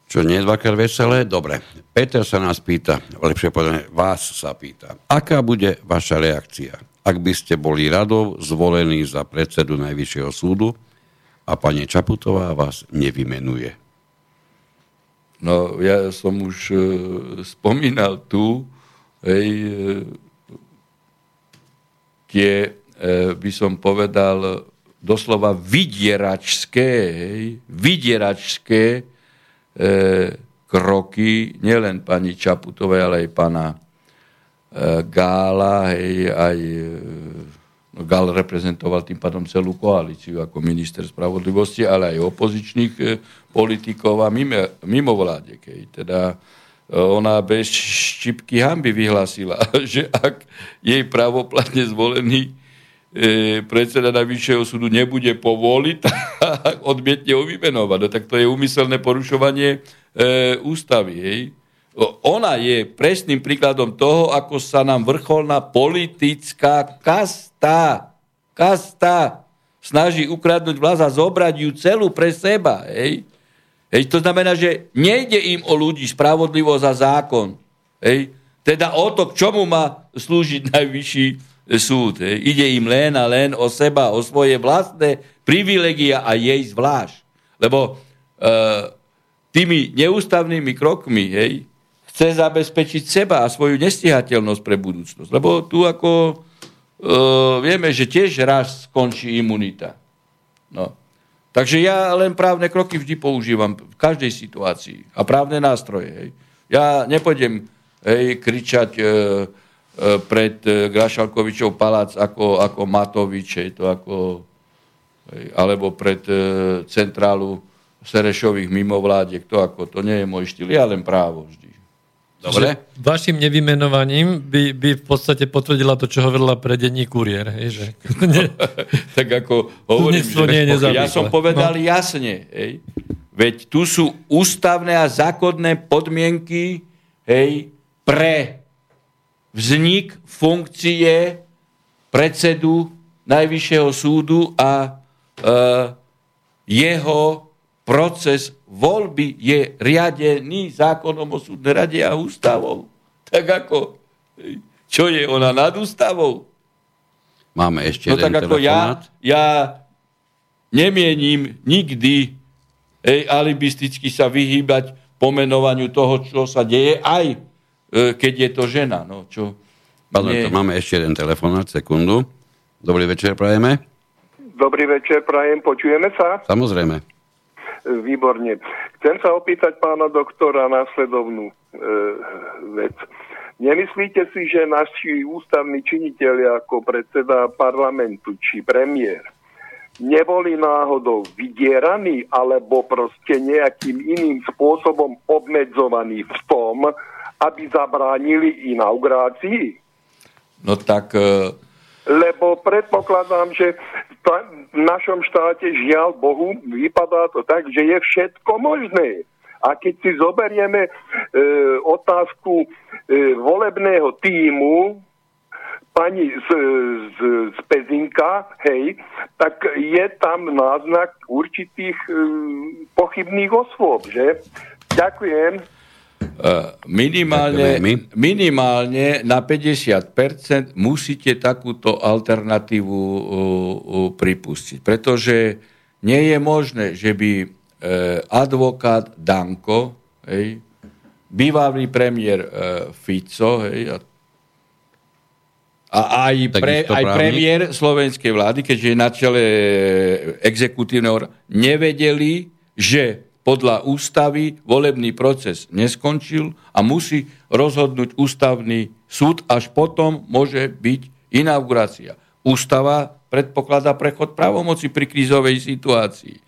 [SPEAKER 1] Čo nie je dvakrát veselé? Dobre. Peter sa nás pýta, lepšie povedané, vás sa pýta. Aká bude vaša reakcia, ak by ste boli radov zvolení za predsedu Najvyššieho súdu a pani Čaputová vás nevymenuje?
[SPEAKER 2] No, ja som už e, spomínal tu, hej, e, tie, e, by som povedal, doslova vydieračské, hej, vydieračské kroky nielen pani Čaputovej, ale aj pana e, Gála, hej, aj e, no, Gál reprezentoval tým pádom celú koalíciu ako minister spravodlivosti, ale aj opozičných e, politikov a mimo, mimo vládek. Hej. Teda e, ona bez štipky hamby vyhlásila, že ak jej pravoplatne zvolený e, predseda Najvyššieho súdu nebude povoliť, tak odmietne ho vymenovať. No, tak to je úmyselné porušovanie e, ústavy. Hej. ona je presným príkladom toho, ako sa nám vrcholná politická kasta, kasta snaží ukradnúť vlast a zobrať ju celú pre seba. Hej? Hej, to znamená, že nejde im o ľudí spravodlivosť a zákon. Hej? Teda o to, k čomu má slúžiť najvyšší súd. Ide im len a len o seba, o svoje vlastné privilegia a jej zvlášť. Lebo e, tými neústavnými krokmi hej, chce zabezpečiť seba a svoju nestihateľnosť pre budúcnosť. Lebo tu ako e, vieme, že tiež raz skončí imunita. No. Takže ja len právne kroky vždy používam v každej situácii. A právne nástroje. Hej. Ja nepôjdem hej, kričať e, pred e, Grašalkovičov palác ako, ako Matovič, hej, to ako, hej, alebo pred e, centrálu Serešových mimovládiek, to ako, to nie je môj štýl, ja len právo vždy.
[SPEAKER 3] Dobre. Že vašim nevymenovaním by, by v podstate potvrdila to, čo hovorila pre denní kuriér. Hej, že...
[SPEAKER 2] tak ako hovorím, že
[SPEAKER 3] nie je
[SPEAKER 2] ja som povedal no. jasne. Hej. Veď tu sú ústavné a zákonné podmienky hej, pre vznik funkcie predsedu Najvyššieho súdu a e, jeho proces voľby je riadený zákonom o súdnej rade a ústavou. Tak ako, čo je ona nad ústavou?
[SPEAKER 1] Máme ešte
[SPEAKER 2] no tak ako ja, ja nemienim nikdy ej, alibisticky sa vyhýbať pomenovaniu toho, čo sa deje, aj keď je to žena. No, čo
[SPEAKER 1] Pán nie... máme ešte jeden telefonát, sekundu. Dobrý večer, prajeme.
[SPEAKER 7] Dobrý večer, prajem, počujeme sa?
[SPEAKER 1] Samozrejme.
[SPEAKER 7] Výborne. Chcem sa opýtať pána doktora následovnú e, vec. Nemyslíte si, že naši ústavní činiteľi ako predseda parlamentu či premiér neboli náhodou vydieraní alebo proste nejakým iným spôsobom obmedzovaní v tom, aby zabránili inaugurácii?
[SPEAKER 2] No tak... E...
[SPEAKER 7] Lebo predpokladám, že v našom štáte žiaľ Bohu vypadá to tak, že je všetko možné. A keď si zoberieme e, otázku e, volebného týmu pani z, z, z Pezinka, hej, tak je tam náznak určitých e, pochybných osôb, že? Ďakujem.
[SPEAKER 2] Eh, minimálne, minimálne na 50% musíte takúto alternatívu pripustiť. Pretože nie je možné, že by uh, advokát Danko, hej, bývalý premiér uh, Fico hej, a, a aj, pre, aj premiér slovenskej vlády, keďže je na čele exekutívneho, nevedeli, že podľa ústavy volebný proces neskončil a musí rozhodnúť ústavný súd, až potom môže byť inaugurácia. Ústava predpokladá prechod právomoci pri krízovej situácii.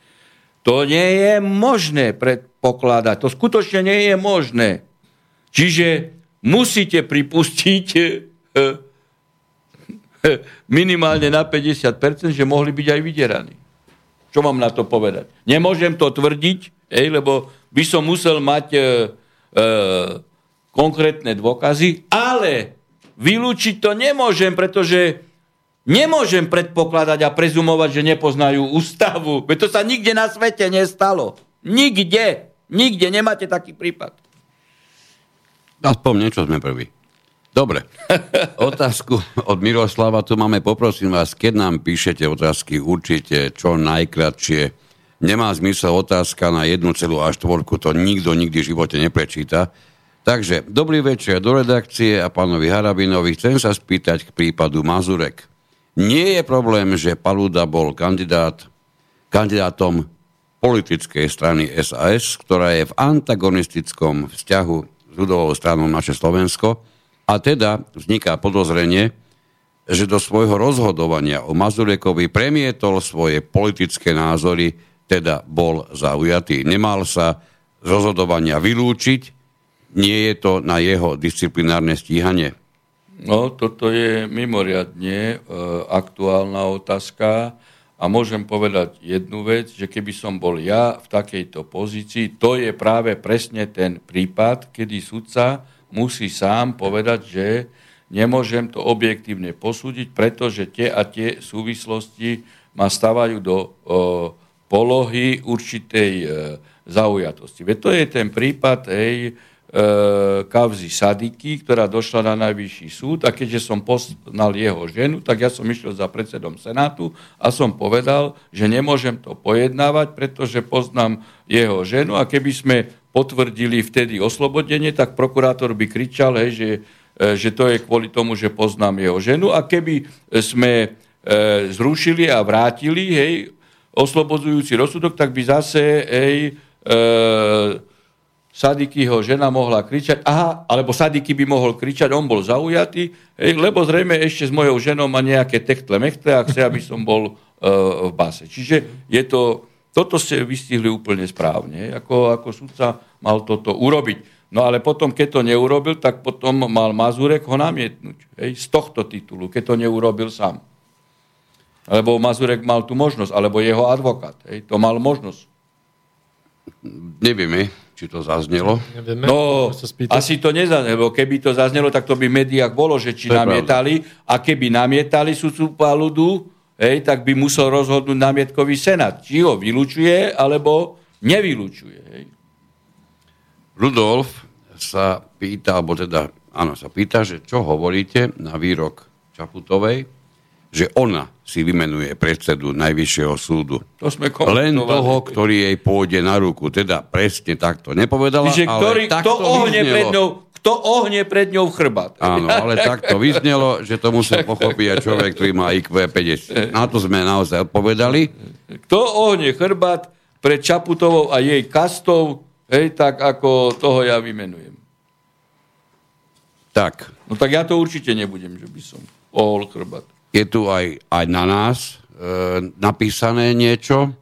[SPEAKER 2] To nie je možné predpokladať. To skutočne nie je možné. Čiže musíte pripustiť minimálne na 50%, že mohli byť aj vydieraní. Čo mám na to povedať? Nemôžem to tvrdiť, Ej, lebo by som musel mať e, e, konkrétne dôkazy, ale vylúčiť to nemôžem, pretože nemôžem predpokladať a prezumovať, že nepoznajú ústavu. Veď to sa nikde na svete nestalo. Nikde. Nikde nemáte taký prípad.
[SPEAKER 1] Aspoň niečo sme prví. Dobre. Otázku od Miroslava tu máme. Poprosím vás, keď nám píšete otázky, určite čo najkratšie Nemá zmysel otázka na jednu celú a štvorku, to nikto nikdy v živote neprečíta. Takže, dobrý večer do redakcie a pánovi Harabinovi. Chcem sa spýtať k prípadu Mazurek. Nie je problém, že Paluda bol kandidát, kandidátom politickej strany SAS, ktorá je v antagonistickom vzťahu s ľudovou stranou naše Slovensko a teda vzniká podozrenie, že do svojho rozhodovania o Mazurekovi premietol svoje politické názory teda bol zaujatý. Nemal sa z rozhodovania vylúčiť, nie je to na jeho disciplinárne stíhanie.
[SPEAKER 2] No, toto je mimoriadne e, aktuálna otázka a môžem povedať jednu vec, že keby som bol ja v takejto pozícii, to je práve presne ten prípad, kedy sudca musí sám povedať, že nemôžem to objektívne posúdiť, pretože tie a tie súvislosti ma stavajú do o, polohy určitej e, zaujatosti. Veď to je ten prípad, hej, E, kauzy Sadiky, ktorá došla na najvyšší súd a keďže som poznal jeho ženu, tak ja som išiel za predsedom Senátu a som povedal, že nemôžem to pojednávať, pretože poznám jeho ženu a keby sme potvrdili vtedy oslobodenie, tak prokurátor by kričal, hej, že, e, že to je kvôli tomu, že poznám jeho ženu a keby sme e, zrušili a vrátili hej, oslobodzujúci rozsudok, tak by zase hej, e, Sadikyho žena mohla kričať, aha, alebo Sadiky by mohol kričať, on bol zaujatý, hej, lebo zrejme ešte s mojou ženou má nejaké tektle mechte a chce, aby som bol uh, v base. Čiže je to, toto ste vystihli úplne správne, ako, ako sudca mal toto urobiť. No ale potom, keď to neurobil, tak potom mal Mazurek ho namietnúť. Hej, z tohto titulu, keď to neurobil sám. Lebo Mazurek mal tú možnosť, alebo jeho advokát. Hej, to mal možnosť.
[SPEAKER 1] Nevieme, či to zaznelo.
[SPEAKER 3] Nevieme,
[SPEAKER 2] No, asi to nezaznelo. Keby to zaznelo, tak to by v médiách bolo, že či
[SPEAKER 1] To
[SPEAKER 2] namietali. A keby namietali sudcu Paludu, hej, tak by musel rozhodnúť namietkový senát. Či ho vylučuje, alebo nevylučuje. Hej.
[SPEAKER 1] Rudolf sa pýta, alebo teda, áno, sa pýta, že čo hovoríte na výrok Čaputovej, že ona si vymenuje predsedu Najvyššieho súdu.
[SPEAKER 2] To sme
[SPEAKER 1] Len toho, ktorý jej pôjde na ruku. Teda presne takto nepovedala,
[SPEAKER 2] Čiže ktorý,
[SPEAKER 1] ale
[SPEAKER 2] kto,
[SPEAKER 1] takto
[SPEAKER 2] ohne
[SPEAKER 1] vyznelo.
[SPEAKER 2] pred ňou, kto ohne pred ňou v chrbát.
[SPEAKER 1] Áno, ale takto vyznelo, že to musel pochopiť aj človek, ktorý má IQ 50. Na to sme naozaj odpovedali.
[SPEAKER 2] Kto ohne chrbát pred Čaputovou a jej kastou, hej, tak ako toho ja vymenujem.
[SPEAKER 1] Tak,
[SPEAKER 2] No tak ja to určite nebudem, že by som ohol chrbát.
[SPEAKER 1] Je tu aj, aj na nás e, napísané niečo.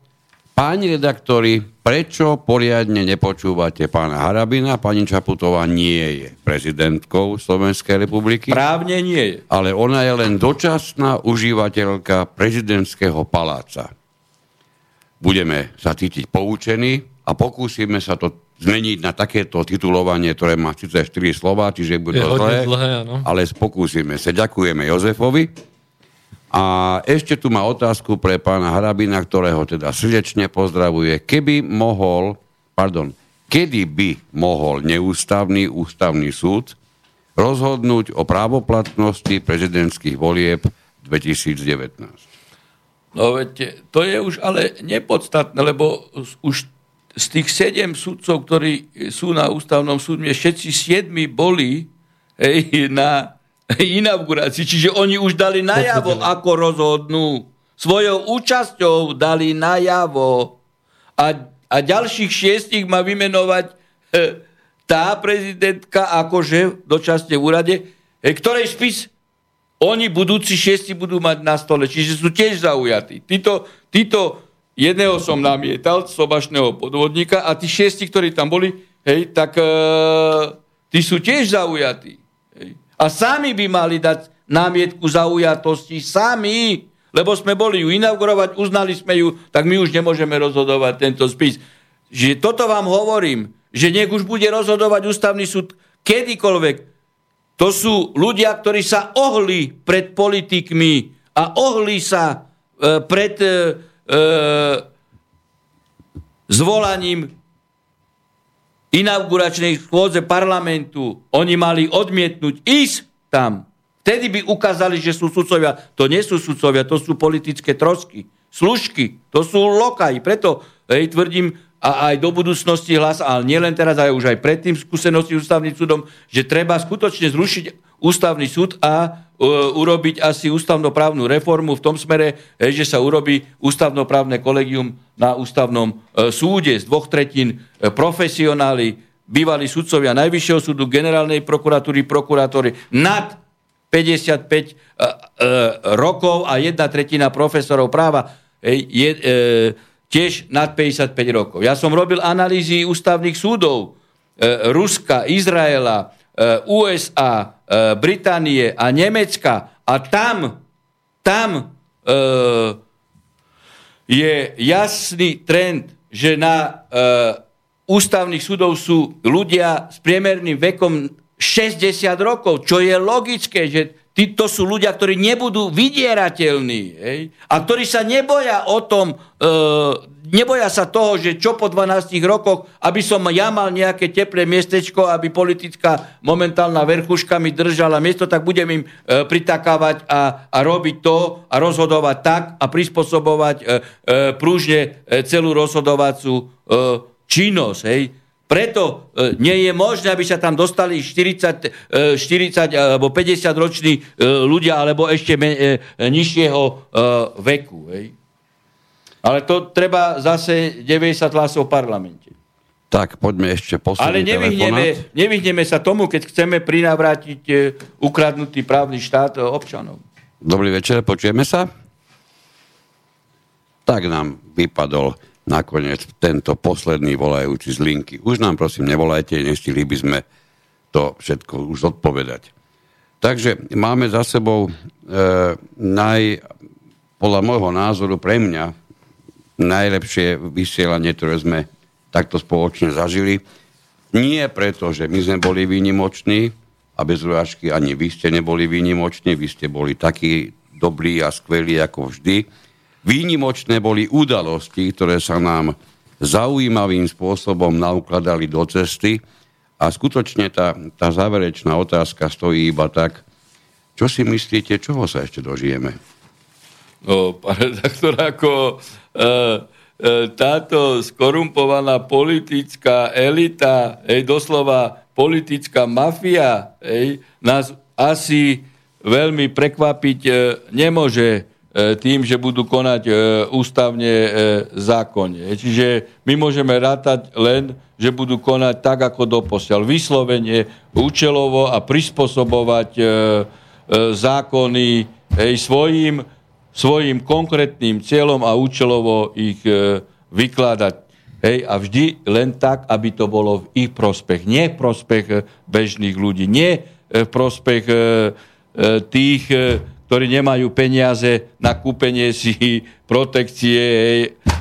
[SPEAKER 1] Páni redaktori, prečo poriadne nepočúvate pána Harabina? Pani Čaputová nie je prezidentkou Slovenskej republiky,
[SPEAKER 2] Právne nie je.
[SPEAKER 1] ale ona je len dočasná užívateľka prezidentského paláca. Budeme sa cítiť poučení a pokúsime sa to zmeniť na takéto titulovanie, ktoré má síce 4 slova, čiže bude to zlé,
[SPEAKER 3] dlhé, áno.
[SPEAKER 1] ale pokúsime sa. Ďakujeme Jozefovi. A ešte tu má otázku pre pána Harabina, ktorého teda srdečne pozdravuje. Keby mohol, pardon, kedy by mohol neústavný ústavný súd rozhodnúť o právoplatnosti prezidentských volieb 2019?
[SPEAKER 2] No veď, to je už ale nepodstatné, lebo už z tých sedem sudcov, ktorí sú na ústavnom súdne, všetci siedmi boli hej, na inaugurácii. Čiže oni už dali najavo, ako rozhodnú. Svojou účasťou dali najavo. A, a ďalších šiestich má vymenovať tá prezidentka akože dočasne v úrade, ktorej spis oni budúci šiesti budú mať na stole, čiže sú tiež zaujatí. Títo, títo jedného som namietal, sobašného podvodníka a tí šiesti, ktorí tam boli, hej, tak e, tí sú tiež zaujatí. A sami by mali dať námietku zaujatosti, sami, lebo sme boli ju inaugurovať, uznali sme ju, tak my už nemôžeme rozhodovať tento spis. Že toto vám hovorím, že nech už bude rozhodovať ústavný súd kedykoľvek, to sú ľudia, ktorí sa ohli pred politikmi a ohli sa e, pred e, e, zvolaním inauguračnej schôdze parlamentu. Oni mali odmietnúť ísť tam. Vtedy by ukázali, že sú sudcovia. To nie sú sudcovia, to sú politické trosky, služky, to sú lokaji. Preto hej, tvrdím, a aj do budúcnosti hlas, ale nielen teraz, ale už aj predtým skúsenosti s ústavným súdom, že treba skutočne zrušiť ústavný súd a e, urobiť asi ústavnoprávnu reformu v tom smere, že sa urobí ústavnoprávne kolegium na ústavnom e, súde z dvoch tretín e, profesionáli, bývalí sudcovia Najvyššieho súdu, generálnej prokuratúry, prokurátory nad 55 e, e, rokov a jedna tretina profesorov práva je, tiež nad 55 rokov. Ja som robil analýzy ústavných súdov Ruska, Izraela, USA, Británie a Nemecka. A tam, tam e, je jasný trend, že na e, ústavných súdov sú ľudia s priemerným vekom 60 rokov, čo je logické, že títo sú ľudia, ktorí nebudú vydierateľní hej? a ktorí sa neboja o tom, e, neboja sa toho, že čo po 12 rokoch, aby som ja mal nejaké teplé miestečko, aby politická momentálna verchuška mi držala miesto, tak budem im e, pritakávať a, a robiť to a rozhodovať tak a prispôsobovať e, e, prúžne e, celú rozhodovacú e, činnosť. Hej. Preto e, nie je možné, aby sa tam dostali 40, e, 40 alebo 50 roční e, ľudia, alebo ešte me, e, nižšieho e, veku. Hej. Ale to treba zase 90 hlasov v parlamente.
[SPEAKER 1] Tak, poďme ešte posledný
[SPEAKER 2] Ale nevyhneme, nevyhneme sa tomu, keď chceme prinavrátiť e, ukradnutý právny štát e, občanov.
[SPEAKER 1] Dobrý večer, počujeme sa? Tak nám vypadol nakoniec tento posledný volajúci z linky. Už nám prosím nevolajte, nestihli by sme to všetko už odpovedať. Takže máme za sebou e, naj, podľa môjho názoru pre mňa najlepšie vysielanie, ktoré sme takto spoločne zažili. Nie preto, že my sme boli výnimoční a bez urážky ani vy ste neboli výnimoční, vy ste boli takí dobrí a skvelí ako vždy Výnimočné boli udalosti, ktoré sa nám zaujímavým spôsobom naukladali do cesty. A skutočne tá, tá záverečná otázka stojí iba tak, čo si myslíte, čoho sa ešte dožijeme?
[SPEAKER 2] No, pán redaktor, ako e, e, táto skorumpovaná politická elita, ej, doslova politická mafia, ej, nás asi veľmi prekvapiť e, nemôže tým, že budú konať e, ústavne e, zákonne. Čiže my môžeme rátať len, že budú konať tak, ako doposiaľ. Vyslovene, účelovo a prispôsobovať zákony svojim, svojim konkrétnym cieľom a účelovo ich vykladať. Hej, a vždy len tak, aby to bolo v ich prospech. Nie v prospech bežných ľudí, nie v prospech tých, ktorí nemajú peniaze na kúpenie si protekcie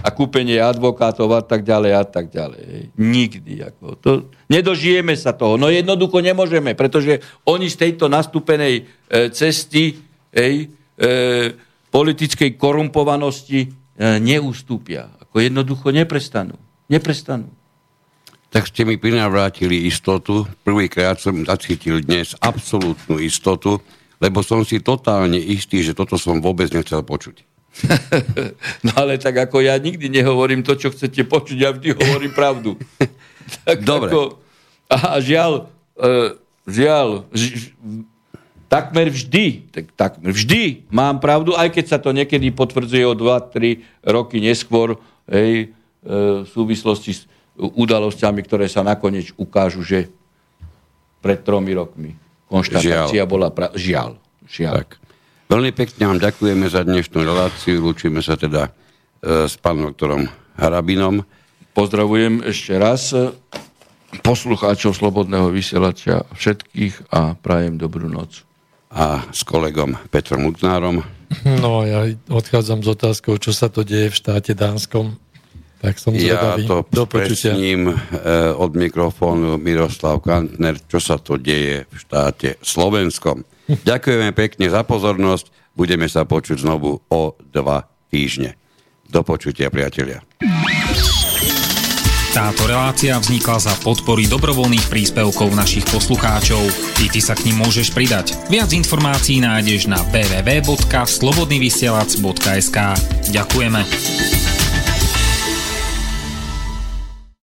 [SPEAKER 2] a kúpenie advokátov a tak ďalej a tak ďalej. Hej. Nikdy. Ako. To, nedožijeme sa toho. No jednoducho nemôžeme, pretože oni z tejto nastúpenej e, cesty hej, e, politickej korumpovanosti e, neustúpia. Ako jednoducho neprestanú. Neprestanú.
[SPEAKER 1] Tak ste mi prinavrátili istotu. Prvýkrát som zacítil dnes absolútnu istotu, lebo som si totálne istý, že toto som vôbec nechcel počuť.
[SPEAKER 2] no ale tak ako ja nikdy nehovorím to, čo chcete počuť, ja vždy hovorím pravdu.
[SPEAKER 1] tak Dobre. Ako,
[SPEAKER 2] a žiaľ, uh, žiaľ, ž, takmer vždy, tak, takmer vždy mám pravdu, aj keď sa to niekedy potvrdzuje o 2-3 roky neskôr, hej, uh, v súvislosti s udalosťami, ktoré sa nakoniec ukážu, že pred tromi rokmi konštatácia žiaľ. bola pra... žiaľ. žiaľ. Tak.
[SPEAKER 1] Veľmi pekne vám ďakujeme za dnešnú reláciu. Lúčime sa teda e, s pánom doktorom Harabinom.
[SPEAKER 2] Pozdravujem ešte raz e, poslucháčov Slobodného vysielača všetkých a prajem dobrú noc.
[SPEAKER 1] A s kolegom Petrom Mutnárom.
[SPEAKER 3] No ja odchádzam s otázkou, čo sa to deje v štáte Dánskom. Tak som
[SPEAKER 1] zvedavý. Ja to presním eh, od mikrofónu Miroslav Kantner, čo sa to deje v štáte Slovenskom. Ďakujeme pekne za pozornosť. Budeme sa počuť znovu o dva týždne. Do počutia, priatelia.
[SPEAKER 8] Táto relácia vznikla za podpory dobrovoľných príspevkov našich poslucháčov. I ty sa k ním môžeš pridať. Viac informácií nájdeš na www.slobodnyvysielac.sk Ďakujeme.